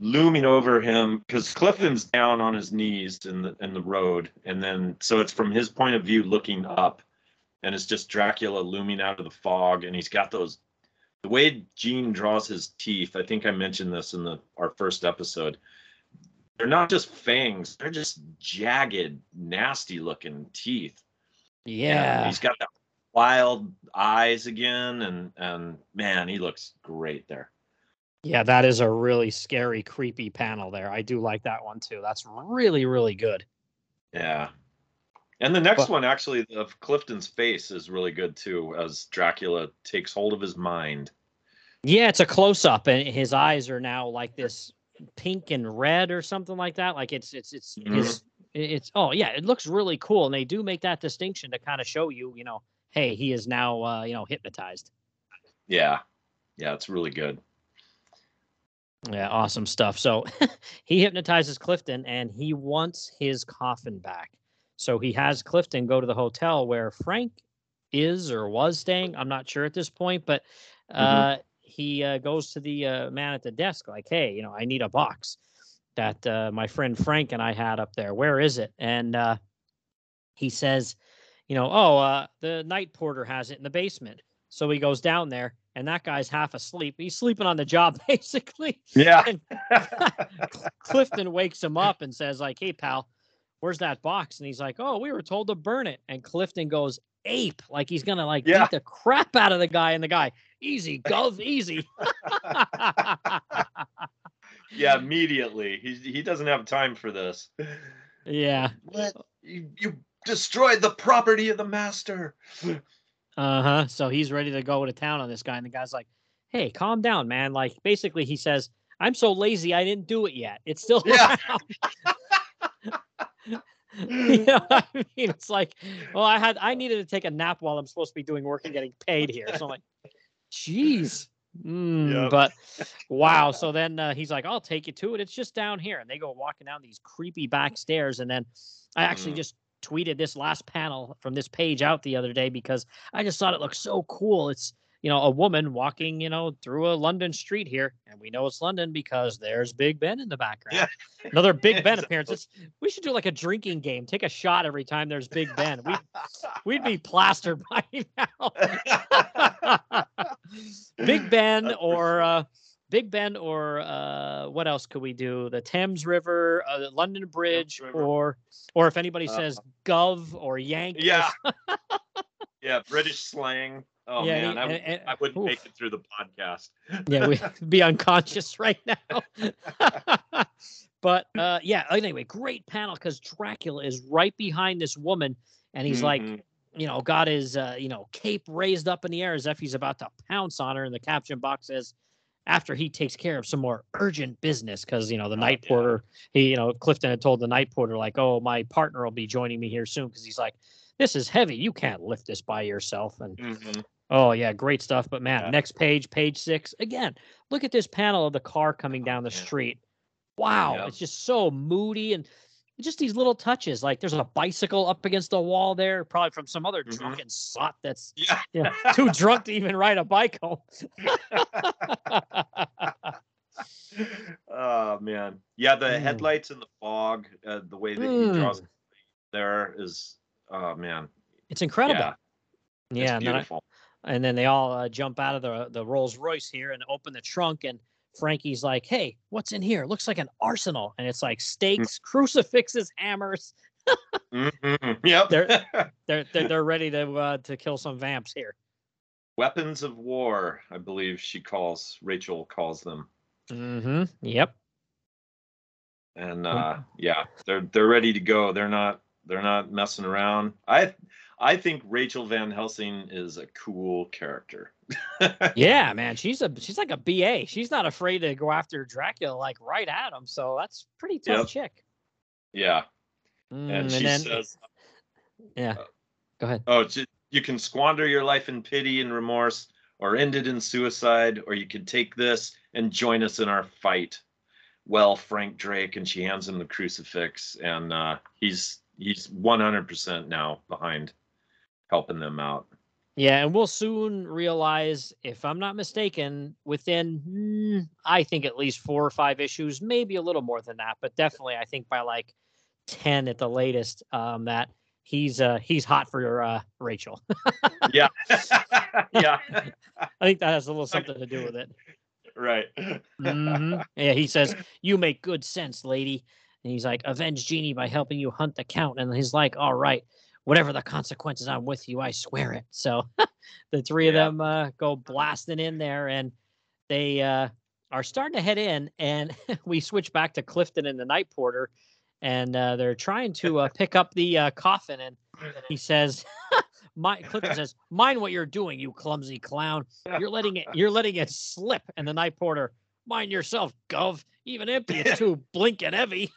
Looming over him because Clifton's down on his knees in the in the road, and then so it's from his point of view looking up, and it's just Dracula looming out of the fog, and he's got those. The way Gene draws his teeth, I think I mentioned this in the our first episode. They're not just fangs; they're just jagged, nasty looking teeth. And Yeah. he's got that wild eyes again, and and man, he looks great there. Yeah, that is a really scary, creepy panel there. I do like that one too. That's really, really good. Yeah. And the next But- one, actually, of Clifton's face is really good too, as Dracula takes hold of his mind. Yeah, it's a close up, and his eyes are now like this pink and red or something like that. Like it's it's it's Mhm. his it's oh yeah, it looks really cool, and they do make that distinction to kind of show you, you know, hey, he is now uh, you know hypnotized. Yeah. Yeah, it's really good. Yeah, awesome stuff. So he hypnotizes Clifton, and he wants his coffin back. So he has Clifton go to the hotel where Frank is or was staying. I'm not sure at this point, but uh, he uh, goes to the uh, man at the desk, like, "Hey, you know, I need a box that uh, my friend Frank and I had up there. Where is it?" And uh, he says, "You know, oh, uh, the night porter has it in the basement." So he goes down there, and that guy's half asleep. He's sleeping on the job, basically. Yeah. Clifton wakes him up and says, like, hey, pal, where's that box? And he's like, oh, we were told to burn it. And Clifton goes ape, like he's gonna like Yeah. beat the crap out of the guy. And the guy, easy, gov, easy. yeah, immediately. He he doesn't have time for this. yeah. What? You, you destroyed the property of the master. Uh huh. So he's ready to go to town on this guy. And the guy's like, hey, calm down, man. Like, basically, he says, I'm so lazy, I didn't do it yet. It's still Yeah. you know I mean? It's like, well, I had I needed to take a nap while I'm supposed to be doing work and getting paid here. So I'm like, jeez. Mm, Yep. But wow. So then uh, he's like, I'll take you to it. It's just down here. And they go walking down these creepy back stairs. And then I actually Mhm. just tweeted this last panel from this page out the other day because I just thought it looked so cool. It's you know a woman walking you know through a London street here, and we know it's London because there's Big Ben in the background. Yeah. Another Big Ben appearance. It's, we should do like a drinking game. Take a shot every time there's Big Ben. We we'd be plastered by now. Big Ben or uh, Big Ben or uh, what else could we do? The Thames River, uh, the London Bridge, River. or or if anybody Uh, says Gov or Yank. yeah. yeah, British slang. Oh Yeah, man, I, and- and- I wouldn't oof. make it through the podcast. yeah, we'd be unconscious right now. but uh, yeah, anyway, great panel because Dracula is right behind this woman, and he's like, Mhm. you know, got his uh, you know cape raised up in the air as if he's about to pounce on her. And the caption box says, after he takes care of some more urgent business, because you know the Oh, night yeah. porter, he you know Clifton had told the night porter like, oh, my partner will be joining me here soon, because he's like, this is heavy, you can't lift this by yourself, and Mhm. Oh yeah, great stuff. But man, Yeah. next page, page six. Again, look at this panel of the car coming down the Yeah. street. Wow, Yep. it's just so moody and just these little touches. Like there's a bicycle up against the wall there, probably from some other Mhm. drunken sot that's Yeah. you know, too drunk to even ride a bike home. oh man, yeah. The Mm. headlights and the fog, uh, the way that he Mm. draws there is oh man, It's incredible. yeah, Yeah, it's and then, I, and then they all uh, jump out of the the Rolls Royce here and open the trunk, and Frankie's like, "Hey, what's in here? Looks like an arsenal." And it's like stakes, crucifixes, hammers. Mhm, Yep. They're- They're they're, ready to uh, to kill some vamps here. Weapons of war, I believe she calls Rachel calls them. Mm-hmm. Yep. and uh yeah they're they're ready to go they're not they're not messing around i i think rachel van helsing is a cool character Yeah, man, she's a she's like a BA. She's not afraid to go after Dracula like right at him. So that's pretty tough Yep. chick. yeah Mm, and she then, says yeah. uh, Go ahead. oh you can squander your life in pity and remorse or end it in suicide or you can take this and join us in our fight well frank drake and she hands him the crucifix and uh he's he's 100% now behind helping them out Yeah, and we'll soon realize, if I'm not mistaken, within mm, I think at least four or five issues, maybe a little more than that, but definitely I think by like ten at the latest, um, that he's uh he's hot for uh Rachel. yeah yeah I think that has a little something to do with it. right hmm Yeah, he says, "You make good sense, lady." And he's like, "Avenge Jeanie by helping you hunt the Count." And he's like, "All right, whatever the consequences, I'm with you. I swear it." So the three of them uh, go blasting in there, and they uh, are starting to head in. And we switch back to Clifton and the Night Porter, and uh, they're trying to uh, pick up the uh, coffin. And he says, "My Clifton says, mind what you're doing, you clumsy clown. You're letting it. You're letting it slip." And the Night Porter, mind yourself, Gov. Even empty, it's too blinking heavy.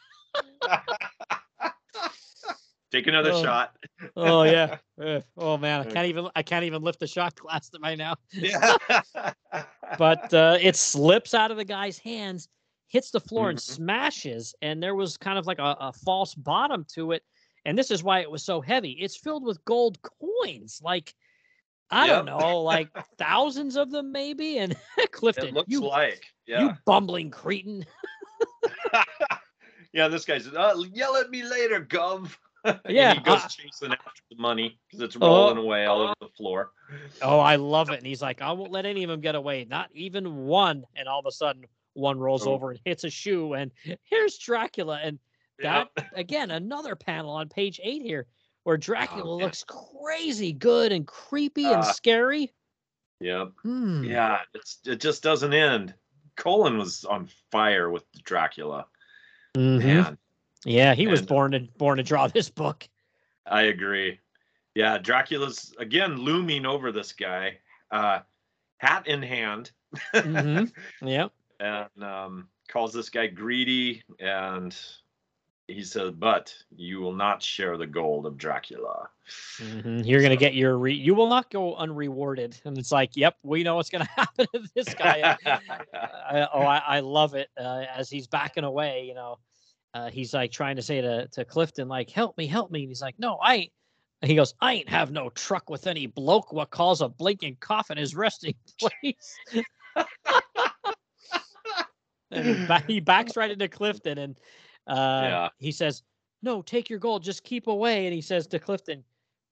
Take another Oh. shot. Oh yeah. Oh man, I can't even. I can't even lift the shot glass to my now. Yeah. But uh, it slips out of the guy's hands, hits the floor, and Mhm. smashes. And there was kind of like a, a false bottom to it. And this is why it was so heavy. It's filled with gold coins, like I don't know, like thousands of them maybe. And Clifton, you, like. you bumbling cretin. yeah, this guy's uh, yell at me later, Gov. Yeah, he goes uh, chasing after the money because it's Oh. rolling away all over the floor. Oh, I love it. And he's like, I won't let any of them get away, not even one. And all of a sudden, one rolls Oh. over and hits a shoe, and here's Dracula. And that Yep. again, another panel on page eight here, where Dracula Oh, yeah. looks crazy good and creepy and Ah. scary. Yep. Hmm. Yeah. It's it just doesn't end. Colan was on fire with Dracula. Mhm. Man, Yeah, he was born to born to draw this book. I agree. Yeah, Dracula's again looming over this guy, uh, hat in hand, Mhm. Yep. and um, calls this guy greedy. And he says, "But you will not share the gold of Dracula." Mhm. You're gonna get your re- you will not go unrewarded. And it's like, yep, we know what's gonna happen to this guy. I, oh, I, I love it. Uh, as he's backing away, you know, uh, he's like trying to say to, to Clifton, like, help me, help me. And he's like, no, I ain't. And he goes, I ain't have no truck with any bloke what calls a blinking coffin his resting place. and he, he backs right into Clifton and uh, Yeah. he says, no, take your gold, just keep away. And he says to Clifton,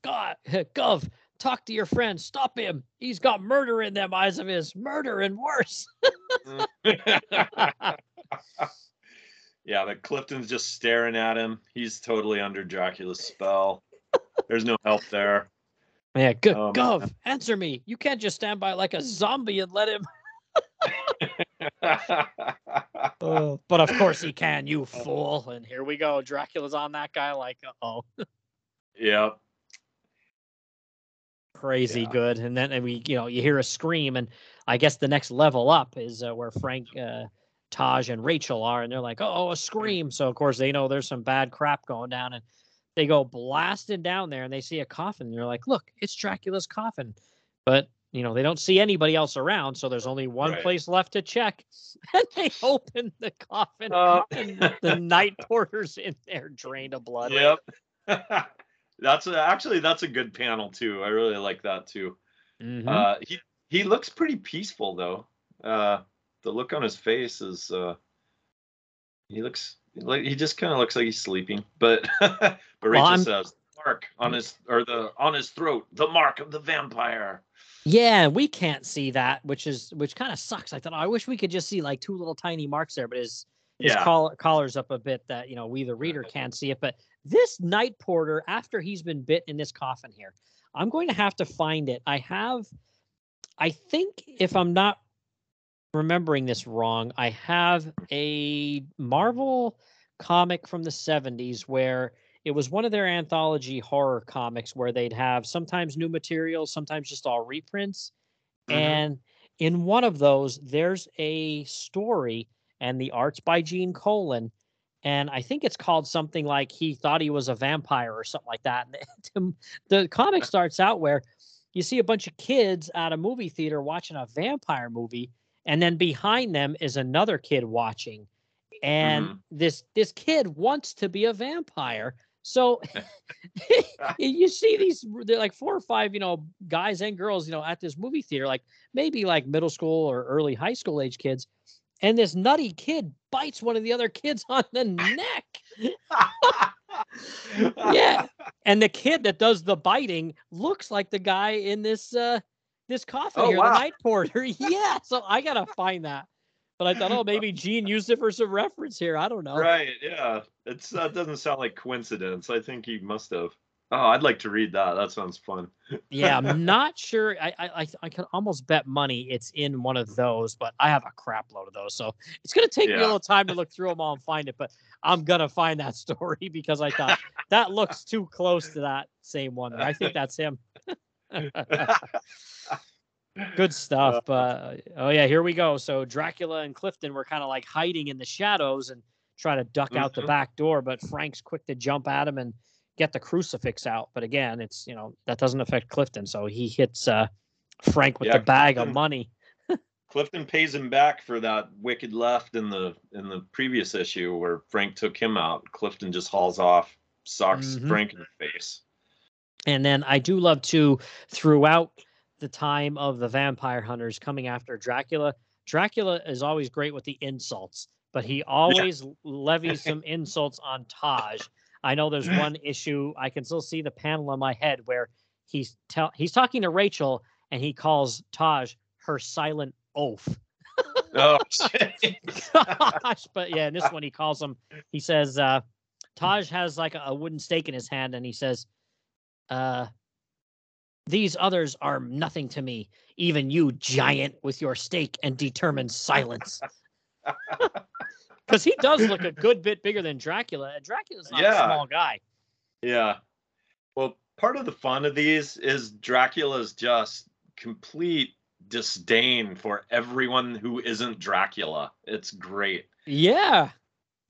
God, Gov, talk to your friend, stop him. He's got murder in them eyes of his, murder and worse. yeah, but Clifton's just staring at him. He's totally under Dracula's spell. There's no help there. Yeah, good man. Gov, answer me. You can't just stand by like a zombie and let him. Oh, but of course he can, you fool. And here we go. Dracula's on that guy like, oh, yep. crazy Yeah. good. And then we, you know, you hear a scream, and I guess the next level up is uh, where Frank, uh, Taj, and Rachel are, and they're like, oh, a scream. So of course they know there's some bad crap going down, and they go blasting down there, and they see a coffin, and they're like, look, it's Dracula's coffin, but. You know, they don't see anybody else around, so there's only one Right. place left to check. And they open the coffin, Uh, and the night porter's in there, drained of blood. Yep. that's a, actually that's a good panel too. I really like that too. Mhm. Uh, he he looks pretty peaceful though. Uh, the look on his face is uh, he looks like he just kind of looks like he's sleeping. But but Rachel I'm- says mark on his or the on his throat, the mark of the vampire. Yeah, we can't see that, which is which kind of sucks. I thought oh, I wish we could just see like two little tiny marks there, but his his Yeah. collar, collar's up a bit that you know we the reader can't see it. But this night porter, after he's been bit in this coffin here, I'm going to have to find it. I have, I think if I'm not remembering this wrong, I have a Marvel comic from the 70s where it was one of their anthology horror comics where they'd have sometimes new materials, sometimes just all reprints. Mhm. And in one of those, there's a story, and the art's by Gene Colan. And I think it's called something like he thought he was a vampire or something like that. And the, the comic starts out where you see a bunch of kids at a movie theater watching a vampire movie, and then behind them is another kid watching. And Mhm. this this kid wants to be a vampire. So you see these they're like four or five, you know, guys and girls, you know, at this movie theater, like maybe like middle school or early high school age kids. And this nutty kid bites one of the other kids on the neck. Yeah. And the kid that does the biting looks like the guy in this uh this coffin Oh, here, wow. the night porter. yeah. So I gotta find that. But I thought, oh, maybe Gene used it for some reference here. I don't know. Right. Yeah. It's that doesn't sound like coincidence. I think he must have. Oh, I'd like to read that. That sounds fun. yeah, I'm not sure. I, I I can almost bet money it's in one of those, but I have a crap load of those, so it's gonna take me a little time to look through them all and find it. But I'm gonna find that story because I thought that looks too close to that same one. I think that's him. Good stuff. But oh yeah, here we go. So Dracula and Clifton were kind of like hiding in the shadows and try to duck out the Mhm. back door, but Frank's quick to jump at him and get the crucifix out. But again, it's you know that doesn't affect Clifton, so he hits uh, Frank with Yeah, the bag of money. Clifton pays him back for that wicked left in the in the previous issue where Frank took him out. Clifton just hauls off, socks Mhm. Frank in the face. And then I do love to throughout the time of the vampire hunters coming after Dracula. Dracula is always great with the insults, but he always levies some insults on Taj. I know there's one issue I can still see the panel in my head where he's tell he's talking to Rachel and he calls Taj her silent oaf. Oh shit. Gosh, but yeah, in this one he calls him. He says, uh, Taj has like a, a wooden stake in his hand, and he says, uh, "These others are nothing to me. Even you, giant, with your stake and determined silence." Because he does look a good bit bigger than Dracula, and Dracula's not a small guy. Yeah. Well, part of the fun of these is Dracula's just complete disdain for everyone who isn't Dracula. It's great. Yeah,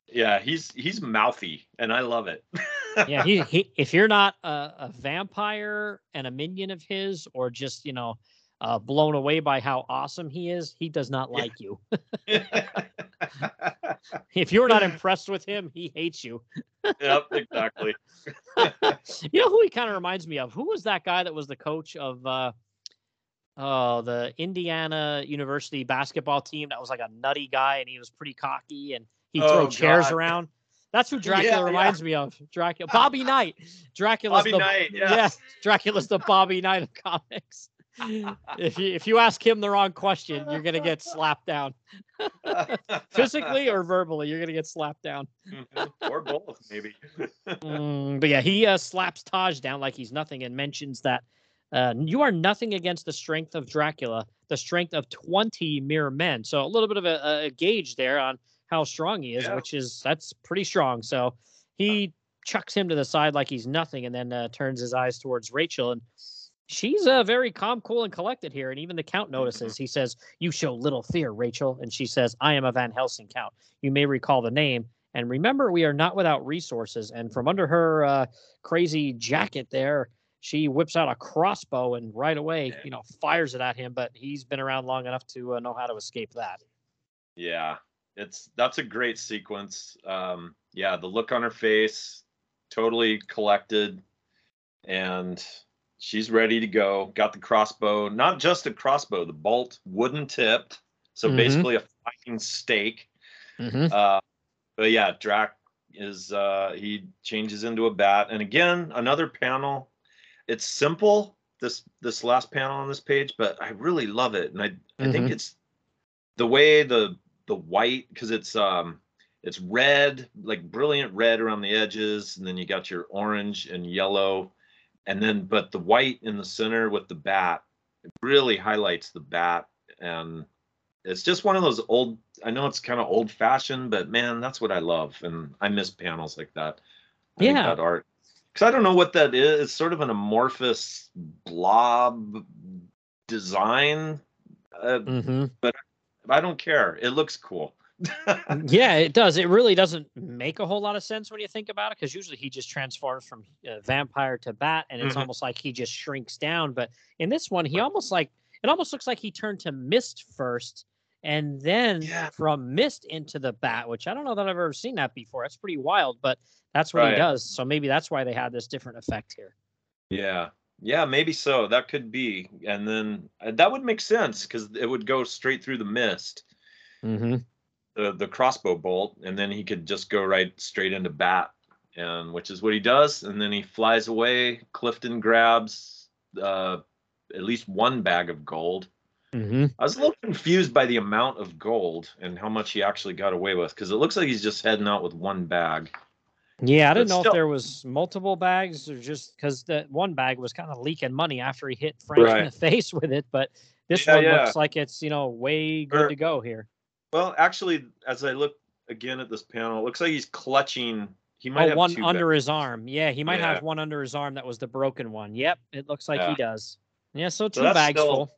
Yeah, he's he's mouthy and I love it. yeah. He, he if you're not a, a vampire and a minion of his, or just you know. Uh, blown away by how awesome he is, he does not like you. If you're not impressed with him, he hates you. yep, exactly. You know who he kind of reminds me of? Who was that guy that was the coach of uh oh the Indiana University basketball team that was like a nutty guy and he was pretty cocky and he'd throw Oh, chairs around. That's who Dracula Yeah, yeah. reminds me of. Dracula Bobby Knight. Dracula's Bobby the Knight, yeah, yes. Dracula's the Bobby Knight of comics. if you if you ask him the wrong question, you're gonna get slapped down. Physically or verbally, you're gonna get slapped down. or both, maybe. Mm, but yeah, he uh, slaps Taj down like he's nothing and mentions that uh, you are nothing against the strength of Dracula, the strength of 20 mere men. So a little bit of a, a gauge there on how strong he is, Yeah. which is that's pretty strong. So he chucks him to the side like he's nothing and then uh, turns his eyes towards Rachel. And she's uh, very calm, cool, and collected here. And even the Count notices. He says, You show little fear, Rachel. And she says, I am a Van Helsing Count. You may recall the name. And remember, we are not without resources. And from under her uh, crazy jacket there, she whips out a crossbow and right away, you know, fires it at him. But he's been around long enough to uh, know how to escape that. Yeah, it's that's a great sequence. Um, yeah, the look on her face, totally collected, and she's ready to go. Got the crossbow, not just a crossbow, the bolt wooden tipped, so Mhm. basically a fighting stake. Mm-hmm. Uh, but yeah, Drac is uh, he changes into a bat, and again another panel. It's simple this this last panel on this page, but I really love it, and I I think Mhm. it's the way the the white because it's um it's red like brilliant red around the edges, and then you got your orange and yellow, and then but the white in the center with the bat it really highlights the bat and it's just one of those old i know it's kind of old fashioned but man that's what i love and i miss panels like that I Yeah. that art because i don't know what that is it's sort of an amorphous blob design uh, hmm i don't care it looks cool Yeah, it does. It really doesn't make a whole lot of sense when you think about it, because usually he just transforms from uh, vampire to bat, and it's Mhm. almost like he just shrinks down. But in this one, he almost like it almost looks like he turned to mist first, and then Yeah. from mist into the bat, which I don't know that I've ever seen that before. That's pretty wild, but that's what Right. he does. So maybe that's why they had this different effect here. yeah yeah maybe so that could be and then uh, that would make sense because it would go straight through the mist Mm-hmm. the the crossbow bolt, and then he could just go right straight into bat, and which is what he does. And then he flies away. Clifton grabs uh, at least one bag of gold. Mm-hmm. I was a little confused by the amount of gold and how much he actually got away with, because it looks like he's just heading out with one bag. Yeah, I didn't know still- if there was multiple bags or just because that one bag was kind of leaking money after he hit Frank in the face with it. But this Yeah, one yeah. looks like it's you know way good Sure. to go here. Well, actually, as I look again at this panel, it looks like he's clutching. He might Oh, have one under bags. his arm. Yeah, he might Yeah. have one under his arm that was the broken one. Yep, it looks like he does. Yeah, so two that's bags still- full.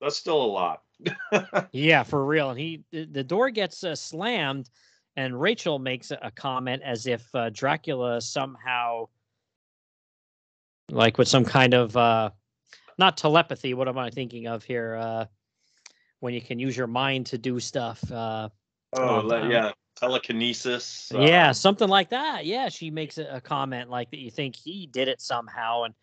That's still a lot. Yeah, for real. And he the the door gets uh, slammed, and Rachel makes a, comment as if uh, Dracula somehow, like with some kind of uh, not telepathy. What am I thinking of here? Uh, when you can use your mind to do stuff. Uh, Oh, yeah, telekinesis. uh, yeah, something like that. Yeah, she makes a, a comment like that. You think he did it somehow, and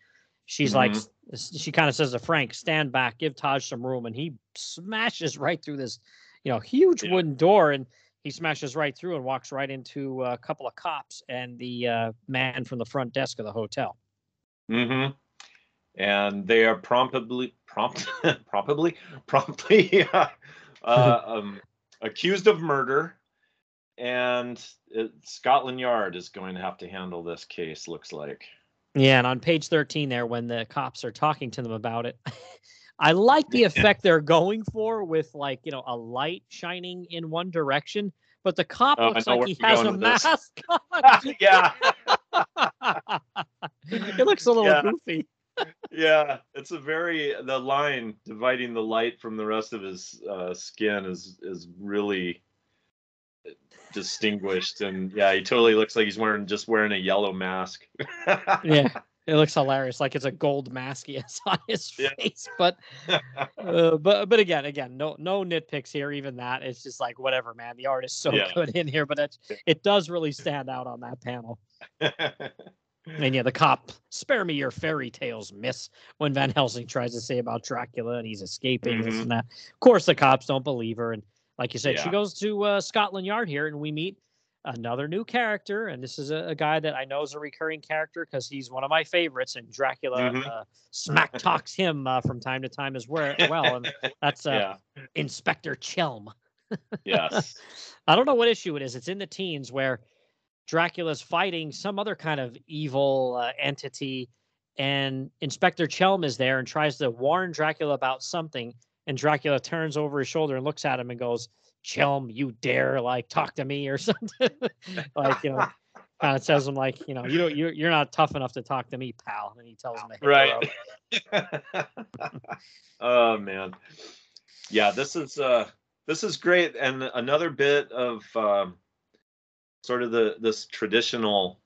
she's like, Mhm. s- she kind of says to Frank, "Stand back, give Taj some room," and he smashes right through this, you know, huge Yeah. wooden door, and he smashes right through and walks right into a couple of cops and the uh, man from the front desk of the hotel. Mm-hmm. And they are promptly, prompt, promptly, promptly uh, uh, um, accused of murder, and it, Scotland Yard is going to have to handle this case. Looks like. Yeah, and on page 13 there, when the cops are talking to them about it, I like the effect they're going for with like, you know, a light shining in one direction, but the cop Oh, looks like he has a going with this. mask on. yeah, it looks a little Yeah. goofy. yeah. It's a very the line dividing the light from the rest of his uh, skin is is really distinguished, and yeah, he totally looks like he's wearing just wearing a yellow mask. Yeah. It looks hilarious, like it's a gold mask he has on his Yeah. face. But, uh, but, but again, again, no, no nitpicks here. Even that, it's just like whatever, man. The art is so Yeah. good in here, but it, it does really stand out on that panel. And yeah, the cop, spare me your fairy tales, miss. When Van Helsing tries to say about Dracula and he's escaping this Mhm. and that. Of course, the cops don't believe her. And like you said, she goes to uh, Scotland Yard here and we meet another new character. And this is a, a guy that I know is a recurring character because he's one of my favorites. And Dracula Mhm. uh, smack talks him uh, from time to time as well. well and that's uh, yeah. Inspector Chelm. Yes. I don't know what issue it is. It's in the teens where Dracula's fighting some other kind of evil uh, entity, and Inspector Chelm is there and tries to warn Dracula about something. And Dracula turns over his shoulder and looks at him and goes, "Chelm, you dare like talk to me or something?" like you know, kind of says him like, you know, you don't, you're you're not tough enough to talk to me, pal. And he tells him to hit the road. right oh man yeah this is uh this is great and another bit of um sort of the this traditional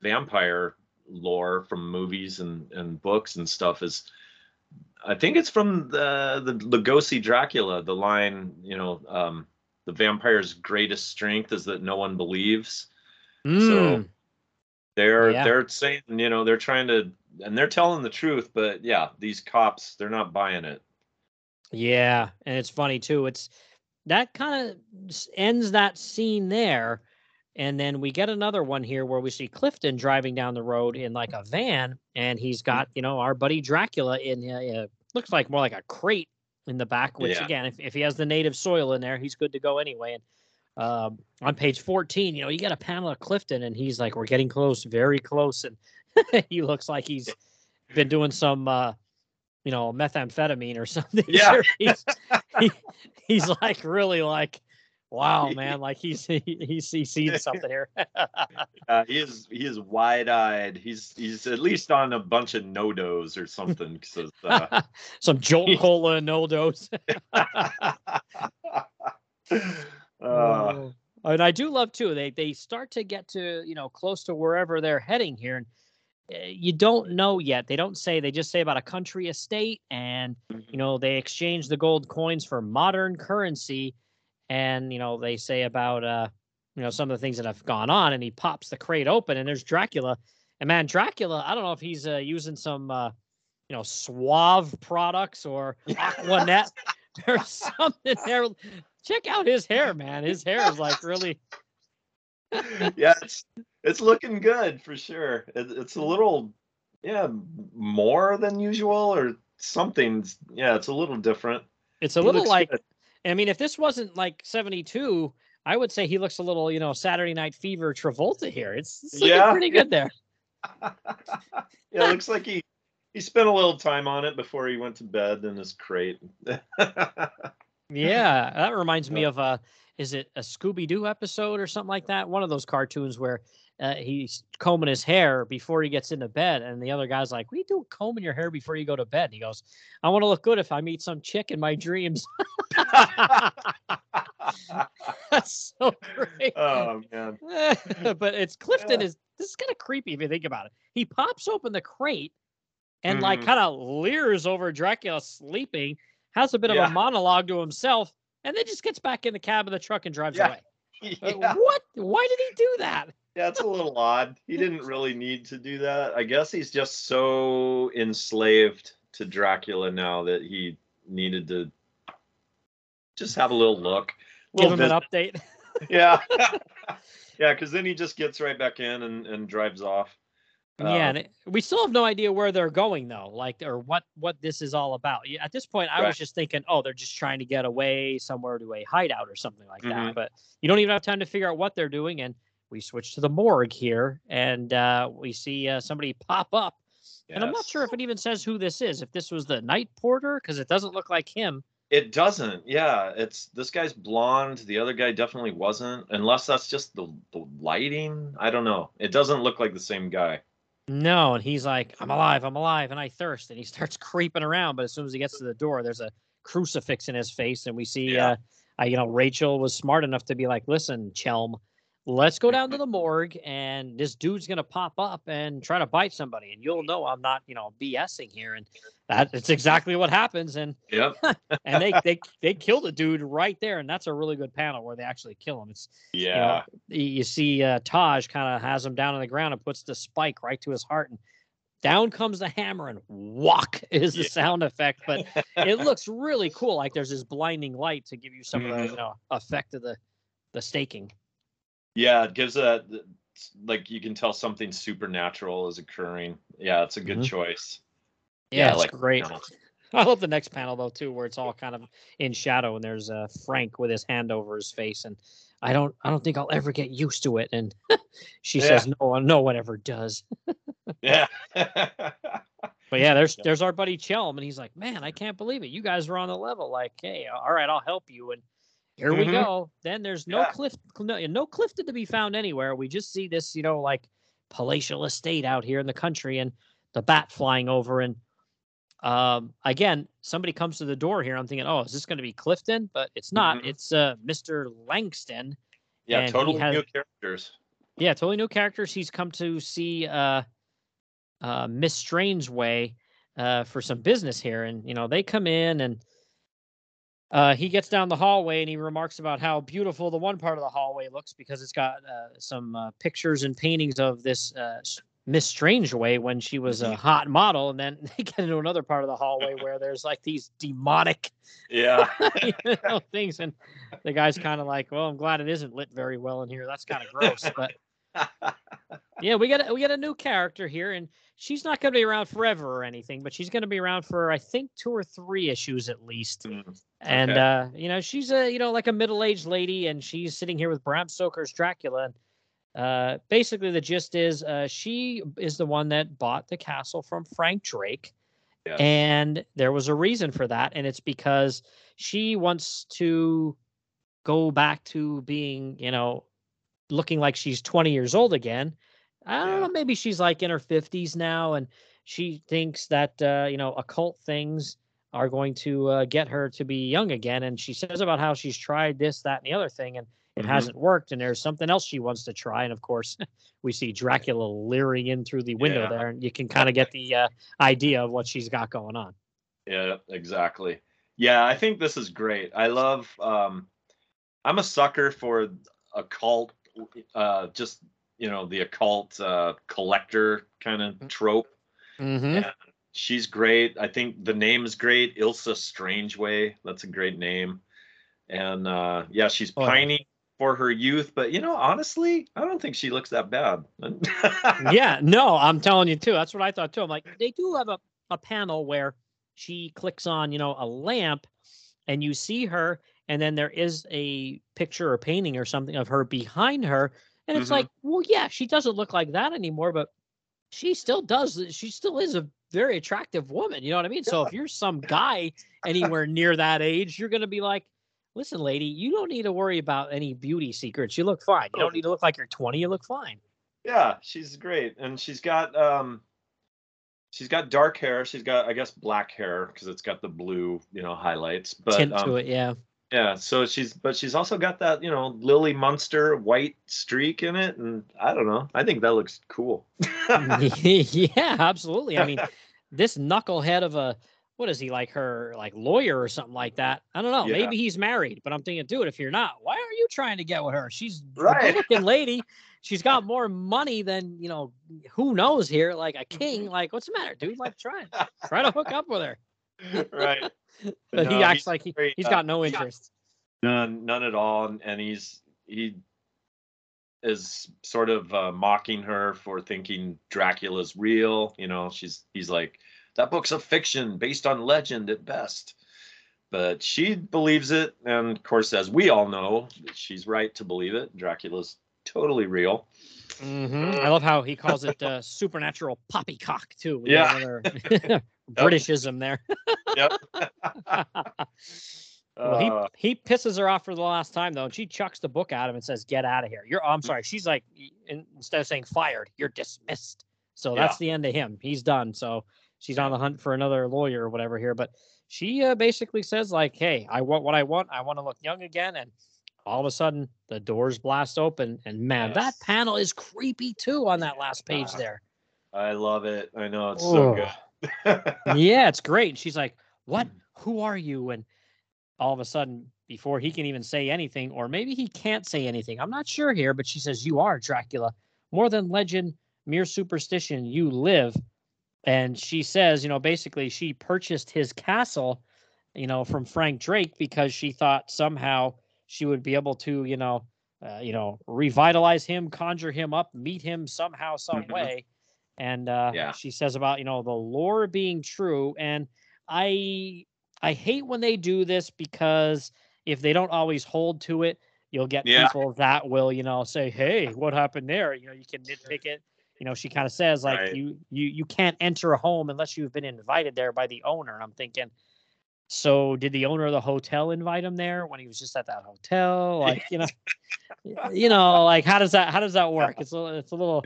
vampire lore from movies and and books and stuff is i think it's from the the lugosi dracula the line you know um the vampire's greatest strength is that no one believes Mm, they're Yeah. they're saying you know they're trying to and they're telling the truth but yeah these cops they're not buying it Yeah, and it's funny too. It's that kind of ends that scene there, And then we get another one here where we see Clifton driving down the road in like a van, and he's hmm. got you know our buddy Dracula in a, a looks like more like a crate in the back. Which Yeah. again, if, if he has the native soil in there, he's good to go anyway. And um, on page 14, you know, you got a panel of Clifton, and he's like, we're getting close, very close, and he looks like he's been doing some, uh, you know, methamphetamine or something. Yeah. He's, he, he's like really like, wow, man, like he's he, he's he's seeing something here. Uh, he is he is wide eyed. He's he's at least on a bunch of NoDoz or something. uh, some Jolt Cola and NoDoz. uh, Oh. and I do love too. They they start to get to you know close to wherever they're heading here, and uh, you don't know yet. They don't say. They just say about a country estate, and you know they exchange the gold coins for modern currency, and you know they say about uh you know some of the things that have gone on, and he pops the crate open, and there's Dracula, and man, Dracula. I don't know if he's uh, using some uh you know Suave products or Aqua Net or something there. Check out his hair, man. His hair is like really. yeah, it's it's looking good for sure. It, it's a little, yeah, more than usual or something. Yeah, it's a little different. It's a He little like. good. I mean, if this wasn't like '72, I would say he looks a little, you know, Saturday Night Fever Travolta here. It's, it's looking Yeah, pretty good there. yeah, it looks like he he spent a little time on it before he went to bed in his crate. Yeah, that reminds me of a is it a Scooby Doo episode or something like that? One of those cartoons where uh, he's combing his hair before he gets into bed, and the other guy's like, "What are you doing combing your hair before you go to bed?" And he goes, "I want to look good if I meet some chick in my dreams." That's so great. oh man. but it's Clifton Yeah. is this is kind of creepy if you think about it. He pops open the crate and like Mhm. kind of leers over Dracula sleeping, has a bit of a monologue to himself, and then just gets back in the cab of the truck and drives Yeah. away. Uh, Yeah. What? Why did he do that? Yeah, it's a little odd. He didn't really need to do that. I guess he's just so enslaved to Dracula now that he needed to just have a little look. Give little him an update. Yeah. yeah, because then he just gets right back in and, and drives off. yeah, Uh, and it, we still have no idea where they're going though, like or what what this is all about. At this point, I Right. was just thinking, oh, they're just trying to get away somewhere to a hideout or something like that. Mhm. But you don't even have time to figure out what they're doing, and we switch to the morgue here, and uh, we see uh, somebody pop up, and I'm not sure if it even says who this is. If this was the night porter, because it doesn't look like him. It doesn't. Yeah, it's this guy's blonde. The other guy definitely wasn't, unless that's just the, the lighting. I don't know. It doesn't look like the same guy. No, and he's like, I'm alive, I'm alive, and I thirst. And he starts creeping around, but as soon as he gets to the door, there's a crucifix in his face, and we see, Yeah. uh, uh, you know, Rachel was smart enough to be like, listen, Chelm, let's go down to the morgue, and this dude's gonna pop up and try to bite somebody, and you'll know I'm not, you know, BSing here, and that it's exactly what happens, and yeah and they they they kill the dude right there, and that's a really good panel where they actually kill him. It's Yeah. y- you see uh, Taj kind of has him down on the ground and puts the spike right to his heart, and down comes the hammer, and whack is the Yeah. sound effect. But it looks really cool. Like there's this blinding light to give you some of the you know effect of the the staking. Yeah, it gives a like you can tell something supernatural is occurring. Yeah, it's a good Mhm. choice. Yeah, it's like great. panel. I love the next panel though too, where it's all kind of in shadow, and there's uh, Frank with his hand over his face, and I don't, I don't think I'll ever get used to it. And she Yeah. says, no one, no one ever does. Yeah. But yeah, there's there's our buddy Chelm, and he's like, "Man, I can't believe it. You guys are on the level. Like, hey, all right, I'll help you." And here we Mhm. go. Then there's no Yeah. cliff, no, no Clifton to be found anywhere. We just see this, you know, like palatial estate out here in the country, and the bat flying over. And um, again, somebody comes to the door here. I'm thinking, oh, is this going to be Clifton? But it's not. Mhm. It's uh, Mr. Langston. yeah, totally has- new characters. Yeah, totally new characters. He's come to see uh, uh, Miss Strangeway uh, for some business here, and you know they come in and uh, he gets down the hallway and he remarks about how beautiful the one part of the hallway looks because it's got uh, some uh, pictures and paintings of this uh, Miss Strangeway when she was Mm-hmm. a hot model, and then they get into another part of the hallway where there's like these demonic Yeah. you know, things, and the guy's kind of like, "Well, I'm glad it isn't lit very well in here. That's kind of gross." But yeah, we got a, we got a new character here, and she's not going to be around forever or anything, but she's going to be around for I think two or three issues at least. Mm, And uh, you know, she's a you know like a middle aged lady, and she's sitting here with Bram Stoker's Dracula. And uh, basically, the gist is uh, she is the one that bought the castle from Frank Drake, Yes. and there was a reason for that, and it's because she wants to go back to being you know looking like she's 20 years old again. I don't Yeah. know, maybe she's like in her 50s now, and she thinks that uh, you know occult things are going to uh, get her to be young again. And she says about how she's tried this, that, and the other thing, and it Mhm. hasn't worked. And there's something else she wants to try. And of course, we see Dracula leering in through the window Yeah. there, and you can kind of get the uh, idea of what she's got going on. Yeah, exactly. Yeah, I think this is great. I love um I'm a sucker for occult uh just you know the occult uh collector kind of trope. Mm-hmm. She's great. I think the name is great. Ilsa Strangeway. That's a great name. And uh yeah, she's Oh, pining for her youth, but you know, honestly, I don't think she looks that bad. yeah, no, I'm telling you too. That's what I thought too. I'm like, they do have a, a panel where she clicks on, you know, a lamp and you see her, and then there is a picture or painting or something of her behind her. And it's Mhm. like, well, yeah, she doesn't look like that anymore, but she still does. She still is a very attractive woman. You know what I mean? So if you're some guy anywhere near that age, you're going to be like, listen, lady, you don't need to worry about any beauty secrets. You look fine. You Oh. don't need to look like you're 20. You look fine. Yeah, she's great, and she's got um, she's got dark hair. She's got, I guess, black hair because it's got the blue, you know, highlights. But Tint um, to it, yeah. Yeah, so she's, but she's also got that, you know, Lily Munster white streak in it, and I don't know. I think that looks cool. yeah, absolutely. I mean, this knucklehead of a what is he like her like lawyer or something like that? I don't know. Yeah. Maybe he's married, but I'm thinking, dude, if you're not, why are you trying to get with her? She's a Right. good-looking lady. She's got more money than you know. Who knows here? Like a king. Mm-hmm. Like, what's the matter, dude? Like, try try to hook up with her. right. But he acts like he, very, he's uh, got no interest. None, none at all. And, and he's he is sort of uh, mocking her for thinking Dracula's real. You know, she's he's like that book's a fiction based on legend at best. But she believes it, and of course, as we all know, she's right to believe it. Dracula's totally real. Mhm. I love how he calls it uh, supernatural poppycock too. We Yeah. Britishism there. Yep. Well, he Uh, he pisses her off for the last time though, and she chucks the book at him and says, "Get out of here." You're. Oh, I'm sorry. She's like, in- instead of saying fired, you're dismissed. So that's the end of him. He's done. So she's on the hunt for another lawyer or whatever here. But she uh, basically says like, "Hey, I want what I want. I want to look young again." And all of a sudden, the doors blast open, and man, that panel is creepy too on that last page Yeah. there. I love it. I know it's so good. yeah, it's great. And she's like, "What? Who are you?" And all of a sudden, before he can even say anything, or maybe he can't say anything, I'm not sure here, but she says, "You are Dracula. More than legend, mere superstition. You live." And she says, you know, basically, she purchased his castle, you know, from Frank Drake because she thought somehow she would be able to, you know, uh, you know, revitalize him, conjure him up, meet him somehow, some Mhm. way. And uh, Yeah. she says about, you know, the lore being true. And I I hate when they do this because if they don't always hold to it, you'll get Yeah. people that will, you know, say, "Hey, what happened there?" You know, you can nitpick it. You know, she kind of says like Right. you you you can't enter a home unless you've been invited there by the owner. And I'm thinking, so did the owner of the hotel invite him there when he was just at that hotel? Like, you know, you know, like how does that how does that work? It's a it's a little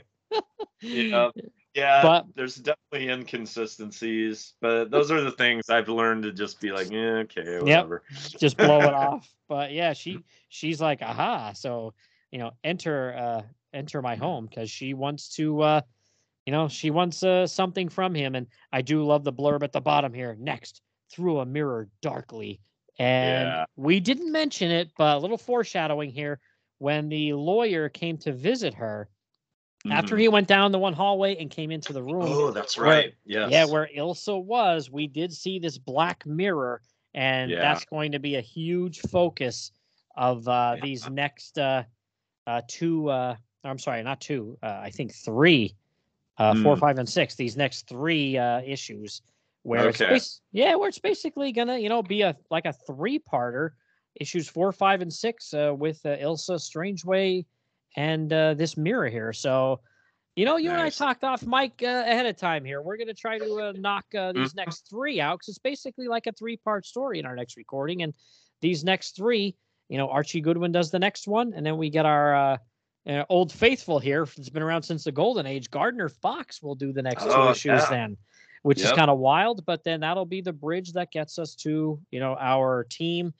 Yeah. Yeah, But- there's definitely inconsistencies, but those are the things I've learned to just be like, yeah, okay, whatever. just blow it off. But yeah, she she's like, aha. So, you know, enter uh enter my home because she wants to uh you know, she wants uh, something from him. And I do love the blurb at the bottom here. Next, through a mirror darkly. And Yeah. we didn't mention it, but a little foreshadowing here. When the lawyer came to visit her, After Mhm. he went down the one hallway and came into the room, Oh, that's where- right. Yes. yeah, where Ilsa was, we did see this black mirror, and Yeah. that's going to be a huge focus of uh, Yeah. these next uh, uh, two. Uh, I'm sorry, not two. Uh, I think three, uh, four, Mm. five, and six. These next three uh, issues, where it's Okay. bas- yeah, where it's basically gonna you know be a like a three parter, issues four, five, and six uh, with uh, Ilsa Strangeway and uh, this mirror here. So. You know, you and I talked off mic uh, ahead of time here. We're going to try to uh, knock uh, these Mhm. next three out because it's basically like a three part story in our next recording. And these next three, you know, Archie Goodwin does the next one. And then we get our uh, uh, old faithful here. It's been around since the golden age. Gardner Fox will do the next two Oh, issues yeah. then, which is kind of wild. But then that'll be the bridge that gets us to, you know, our team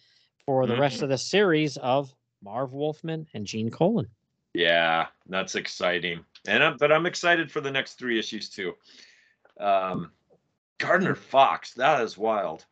for the rest Mhm. of the series of Marv Wolfman and Gene Colan. Yeah, that's exciting. And I'm, but I'm excited for the next three issues too. Um, Gardner Fox, that is wild.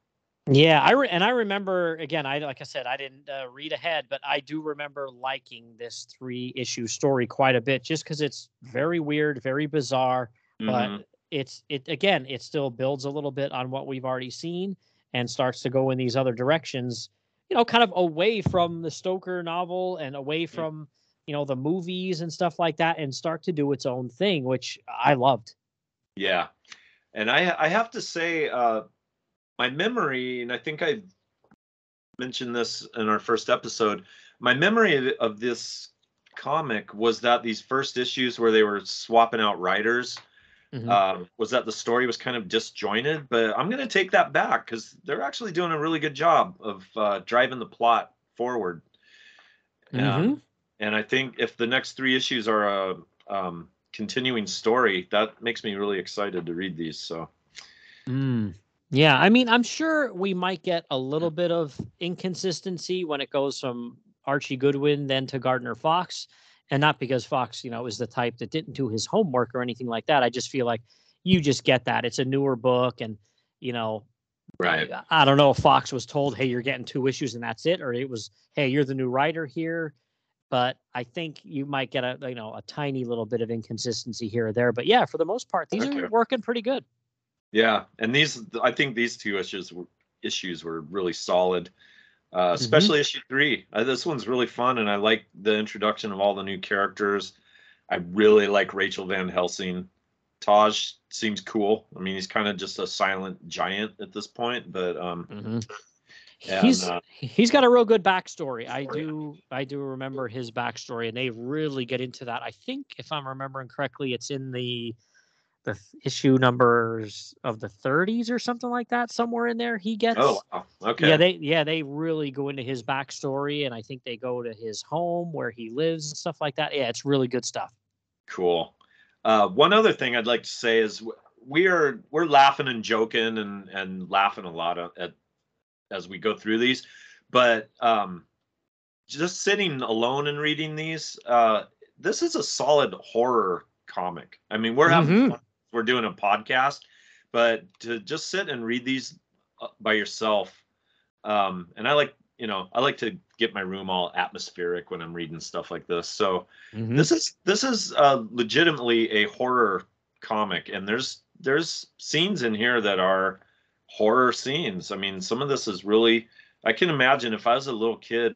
Yeah, I re- and I remember again. I like I said, I didn't uh, read ahead, but I do remember liking this three issue story quite a bit, just because it's very weird, very bizarre, Mhm. but it's it again. It still builds a little bit on what we've already seen and starts to go in these other directions. You know, kind of away from the Stoker novel and away from you know the movies and stuff like that, and start to do its own thing, which I loved. Yeah, and I I have to say, uh, my memory, and I think I mentioned this in our first episode. My memory of, of this comic was that these first issues where they were swapping out writers Mhm. um, was that the story was kind of disjointed. But I'm going to take that back because they're actually doing a really good job of uh, driving the plot forward. Um, Mhm. And I think if the next three issues are a um, continuing story, that makes me really excited to read these. So Mm. Yeah, I mean, I'm sure we might get a little bit of inconsistency when it goes from Archie Goodwin then to Gardner Fox, and not because Fox, you know, is the type that didn't do his homework or anything like that. I just feel like you just get that it's a newer book, and you know, right, I- I don't know if Fox was told, "Hey, you're getting two issues and that's it," or it was, "Hey, you're the new writer here." But I think you might get a you know a tiny little bit of inconsistency here or there. But yeah, for the most part, these Okay. are working pretty good. yeah, and these I think these two issues were, issues were really solid. Mm-hmm. Uh, especially issue three. Uh, this one's really fun, and I like the introduction of all the new characters. I really like Rachel Van Helsing. Taj seems cool. I mean, he's kind of just a silent giant at this point, but um, Mhm. And, He's uh, he's got a real good backstory. I do I do remember his backstory, and they really get into that. I think if I'm remembering correctly, it's in the the issue numbers of the 30s or something like that. Somewhere in there, he gets. oh, okay, Yeah, they yeah they really go into his backstory, and I think they go to his home where he lives and stuff like that. Yeah, it's really good stuff. Cool. Uh, one other thing I'd like to say is we are we're laughing and joking and and laughing a lot at, at as we go through these, but um, just sitting alone and reading these, uh, this is a solid horror comic. I mean, we're having Mhm. fun. We're doing a podcast, but to just sit and read these uh, by yourself, um, and I like you know I like to get my room all atmospheric when I'm reading stuff like this. So this is this is uh, legitimately a horror comic and there's there's scenes in here that are horror scenes i mean some of this is really i can imagine if i was a little kid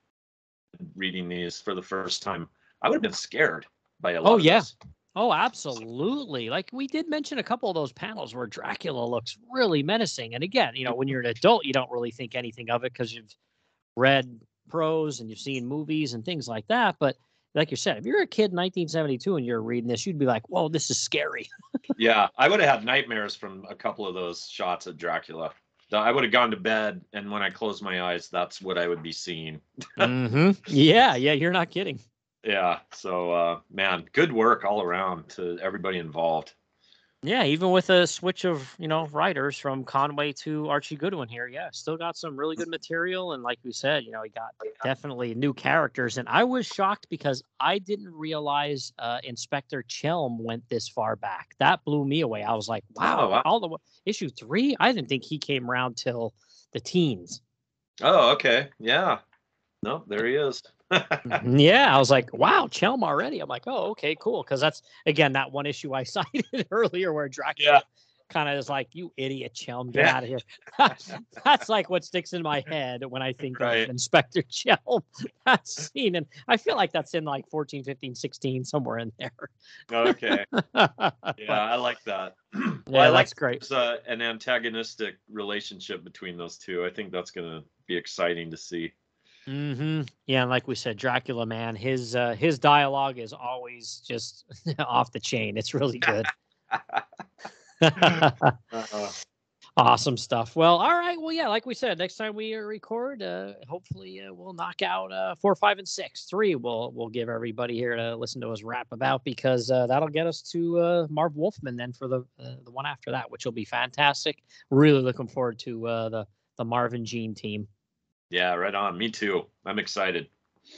reading these for the first time i would have been scared by a oh, lot Oh, yeah. this. Oh, absolutely. Like we did mention a couple of those panels where Dracula looks really menacing. And again, you know, when you're an adult, you don't really think anything of it because you've read prose and you've seen movies and things like that. But like you said, if you're a kid in 1972 and you're reading this, you'd be like, whoa, this is scary. yeah i would have had nightmares from a couple of those shots of dracula i would have gone to bed and when i closed my eyes that's what i would be seeing mm-hmm. Yeah, yeah, you're not kidding. yeah so uh man good work all around to everybody involved Yeah, even with a switch of you know writers from Conway to Archie Goodwin here, yeah, still got some really good material, and like we said, you know, he got definitely new characters, and I was shocked because I didn't realize uh, Inspector Chelm went this far back. That blew me away. I was like, wow, Oh, wow. all the issue three. I didn't think he came around till the teens. oh okay yeah No, there he is. yeah, I was like, wow, Chelm already. I'm like, oh, okay, cool. Because that's again that one issue I cited earlier where Dracula Yeah. kind of is like, you idiot, Chelm, get Yeah. out of here. that's like what sticks in my head when I think Right. of Inspector Chelm. That scene, and I feel like that's in like 14, 15, 16, somewhere in there. okay. yeah, I like that. well, yeah, I like that's great. there's uh, an antagonistic relationship between those two. I think that's going to be exciting to see. Hmm Yeah, and like we said, Dracula, man, his uh, his dialogue is always just off the chain. It's really good. Uh, awesome stuff. Well, all right. Well, yeah, like we said, next time we record, uh, hopefully uh, we'll knock out uh, four, five, and six. Three, we'll we'll give everybody here to listen to us rap about because uh, that'll get us to uh, Marv Wolfman then for the uh, the one after that, which will be fantastic. Really looking forward to uh, the the Marvin Gene team. Yeah, right on. Me too. I'm excited.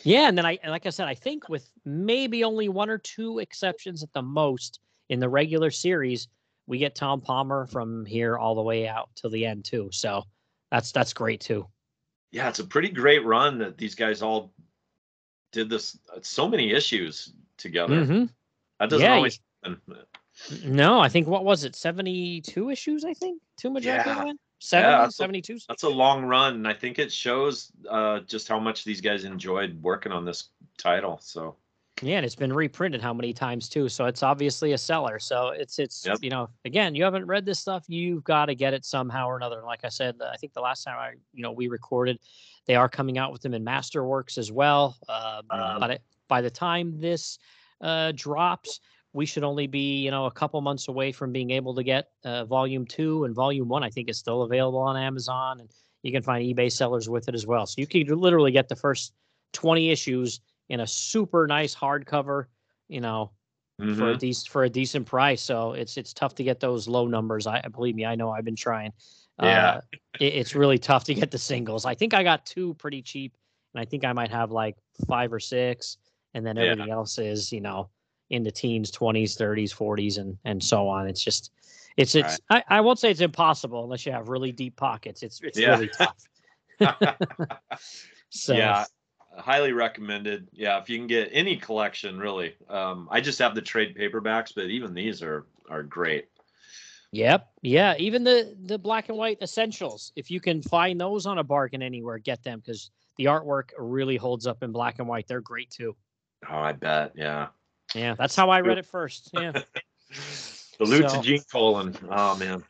Yeah, and then I and like I said, I think with maybe only one or two exceptions at the most in the regular series, we get Tom Palmer from here all the way out till the end too. So that's that's great too. Yeah, it's a pretty great run that these guys all did this uh, so many issues together. Mhm. That doesn't Yeah, always happen. No, I think what was it? 72 issues, I think. Tomb of Drac Yeah. Went? 70, that's a- 72. That's a long run, and I think it shows uh, just how much these guys enjoyed working on this title. So Yeah, and it's been reprinted how many times too. So it's obviously a seller. So it's it's Yep. you know again you haven't read this stuff, you've got to get it somehow or another. And like I said, I think the last time I you know we recorded, they are coming out with them in Masterworks as well. Uh, Um, but it, by the time this uh, drops, we should only be you know a couple months away from being able to get uh, Volume Two and Volume One. I think is still available on Amazon, and you can find eBay sellers with it as well. So you could literally get the first twenty issues in a super nice hardcover, you know, for a mhm. decent for a decent price. So it's it's tough to get those low numbers. I believe me, I know I've been trying. Yeah. Uh, it, it's really tough to get the singles. I think I got two pretty cheap, and I think I might have like five or six, and then Yeah. everything else is you know in the teens, twenties, thirties, forties, and and so on. It's just it's it's I, I won't say it's impossible unless you have really deep pockets. It's it's Yeah. really tough. So yeah, highly recommended. Yeah, if you can get any collection, really. Um, I just have the trade paperbacks, but even these are are great. Yep. Yeah. Even the the black and white essentials. If you can find those on a bargain anywhere, get them because the artwork really holds up in black and white. They're great too. Oh, I bet. Yeah. Yeah. That's how I read it first. Yeah. The Lutz So- and Gene Colan. Oh man.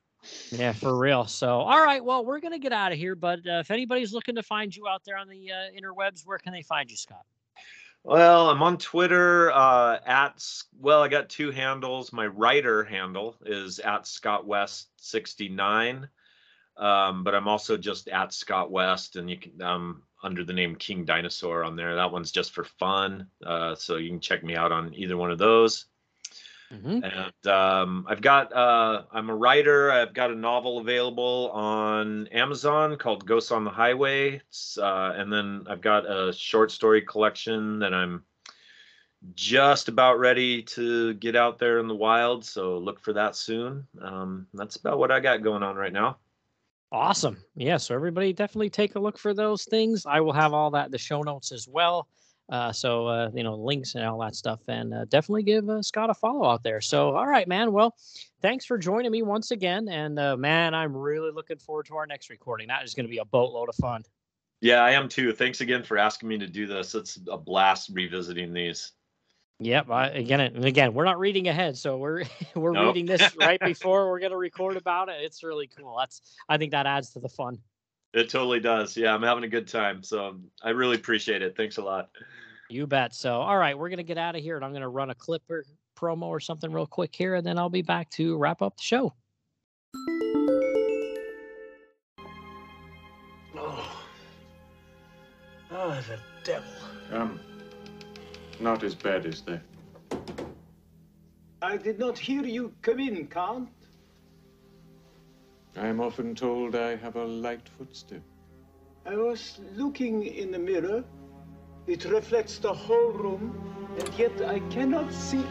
Yeah, for real. So, all right. Well, we're gonna get out of here. But uh, if anybody's looking to find you out there on the uh, interwebs, where can they find you, Scott? Well, I'm on Twitter uh, at well, I got two handles. My writer handle is at Scott West 69, um, but I'm also just at Scott West, and you can um, under the name King Dinosaur on there. That one's just for fun, uh, so you can check me out on either one of those. Mhm. And um, I've got uh, I'm a writer. I've got a novel available on Amazon called Ghosts on the Highway, It's, uh, and then I've got a short story collection that I'm just about ready to get out there in the wild. So look for that soon. Um, that's about what I got going on right now. Awesome. Yeah. So everybody definitely take a look for those things. I will have all that the show notes as well. Uh, so uh, you know links and all that stuff, and uh, definitely give uh, Scott a follow out there. So all right, man. Well, thanks for joining me once again, and uh, man, I'm really looking forward to our next recording. That is going to be a boatload of fun. Yeah, I am too. Thanks again for asking me to do this. It's a blast revisiting these. Yep. I, again, and again, we're not reading ahead, so we're we're Nope. reading this right before we're going to record about it. It's really cool. That's I think that adds to the fun. It totally does. Yeah, I'm having a good time. So I really appreciate it. Thanks a lot. You bet. So, all right, we're going to get out of here and I'm going to run a clip or promo or something real quick here, and then I'll be back to wrap up the show. Oh. Oh, the devil. Um, not as bad as that. I did not hear you come in, Count. I am often told I have a light footstep. I was looking in the mirror. It reflects the whole room, and yet I cannot see.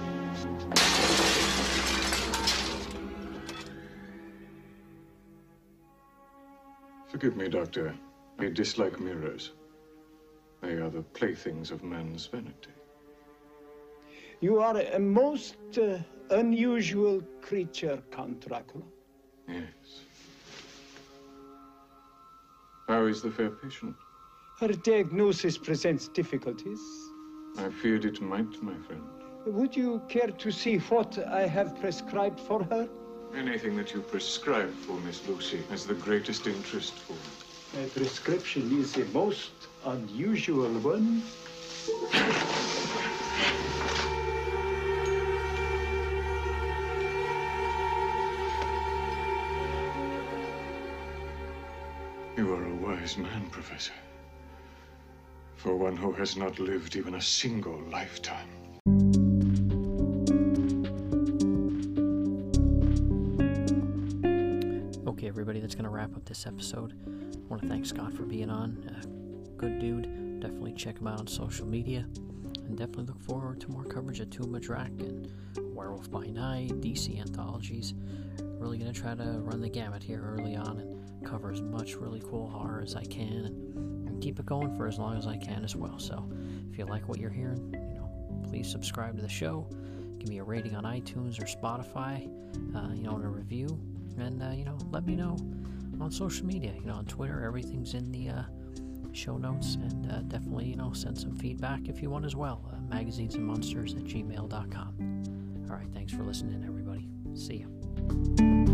Forgive me, Doctor. I dislike mirrors. They are the playthings of man's vanity. You are a most uh, unusual creature, Count Dracula. Yes. How is the fair patient? Her diagnosis presents difficulties. I feared it might, my friend. Would you care to see what I have prescribed for her? Anything that you prescribe for Miss Lucy has the greatest interest for me. My prescription is a most unusual one. Man, Professor. For one who has not lived even a single lifetime. Okay, everybody, that's going to wrap up this episode. I want to thank Scott for being on. Uh, good dude. Definitely check him out on social media. And definitely look forward to more coverage of Tomb of Drac and Werewolf by Night, DC anthologies. Really going to try to run the gamut here early on and cover as much really cool horror as I can and, and keep it going for as long as I can as well. So if you like what you're hearing, you know, please subscribe to the show. Give me a rating on iTunes or Spotify, uh, you know, and a review and uh, you know let me know on social media you know on twitter everything's in the uh, show notes and uh, definitely you know send some feedback if you want as well uh, magazines and monsters at gmail.com all right thanks for listening everybody see you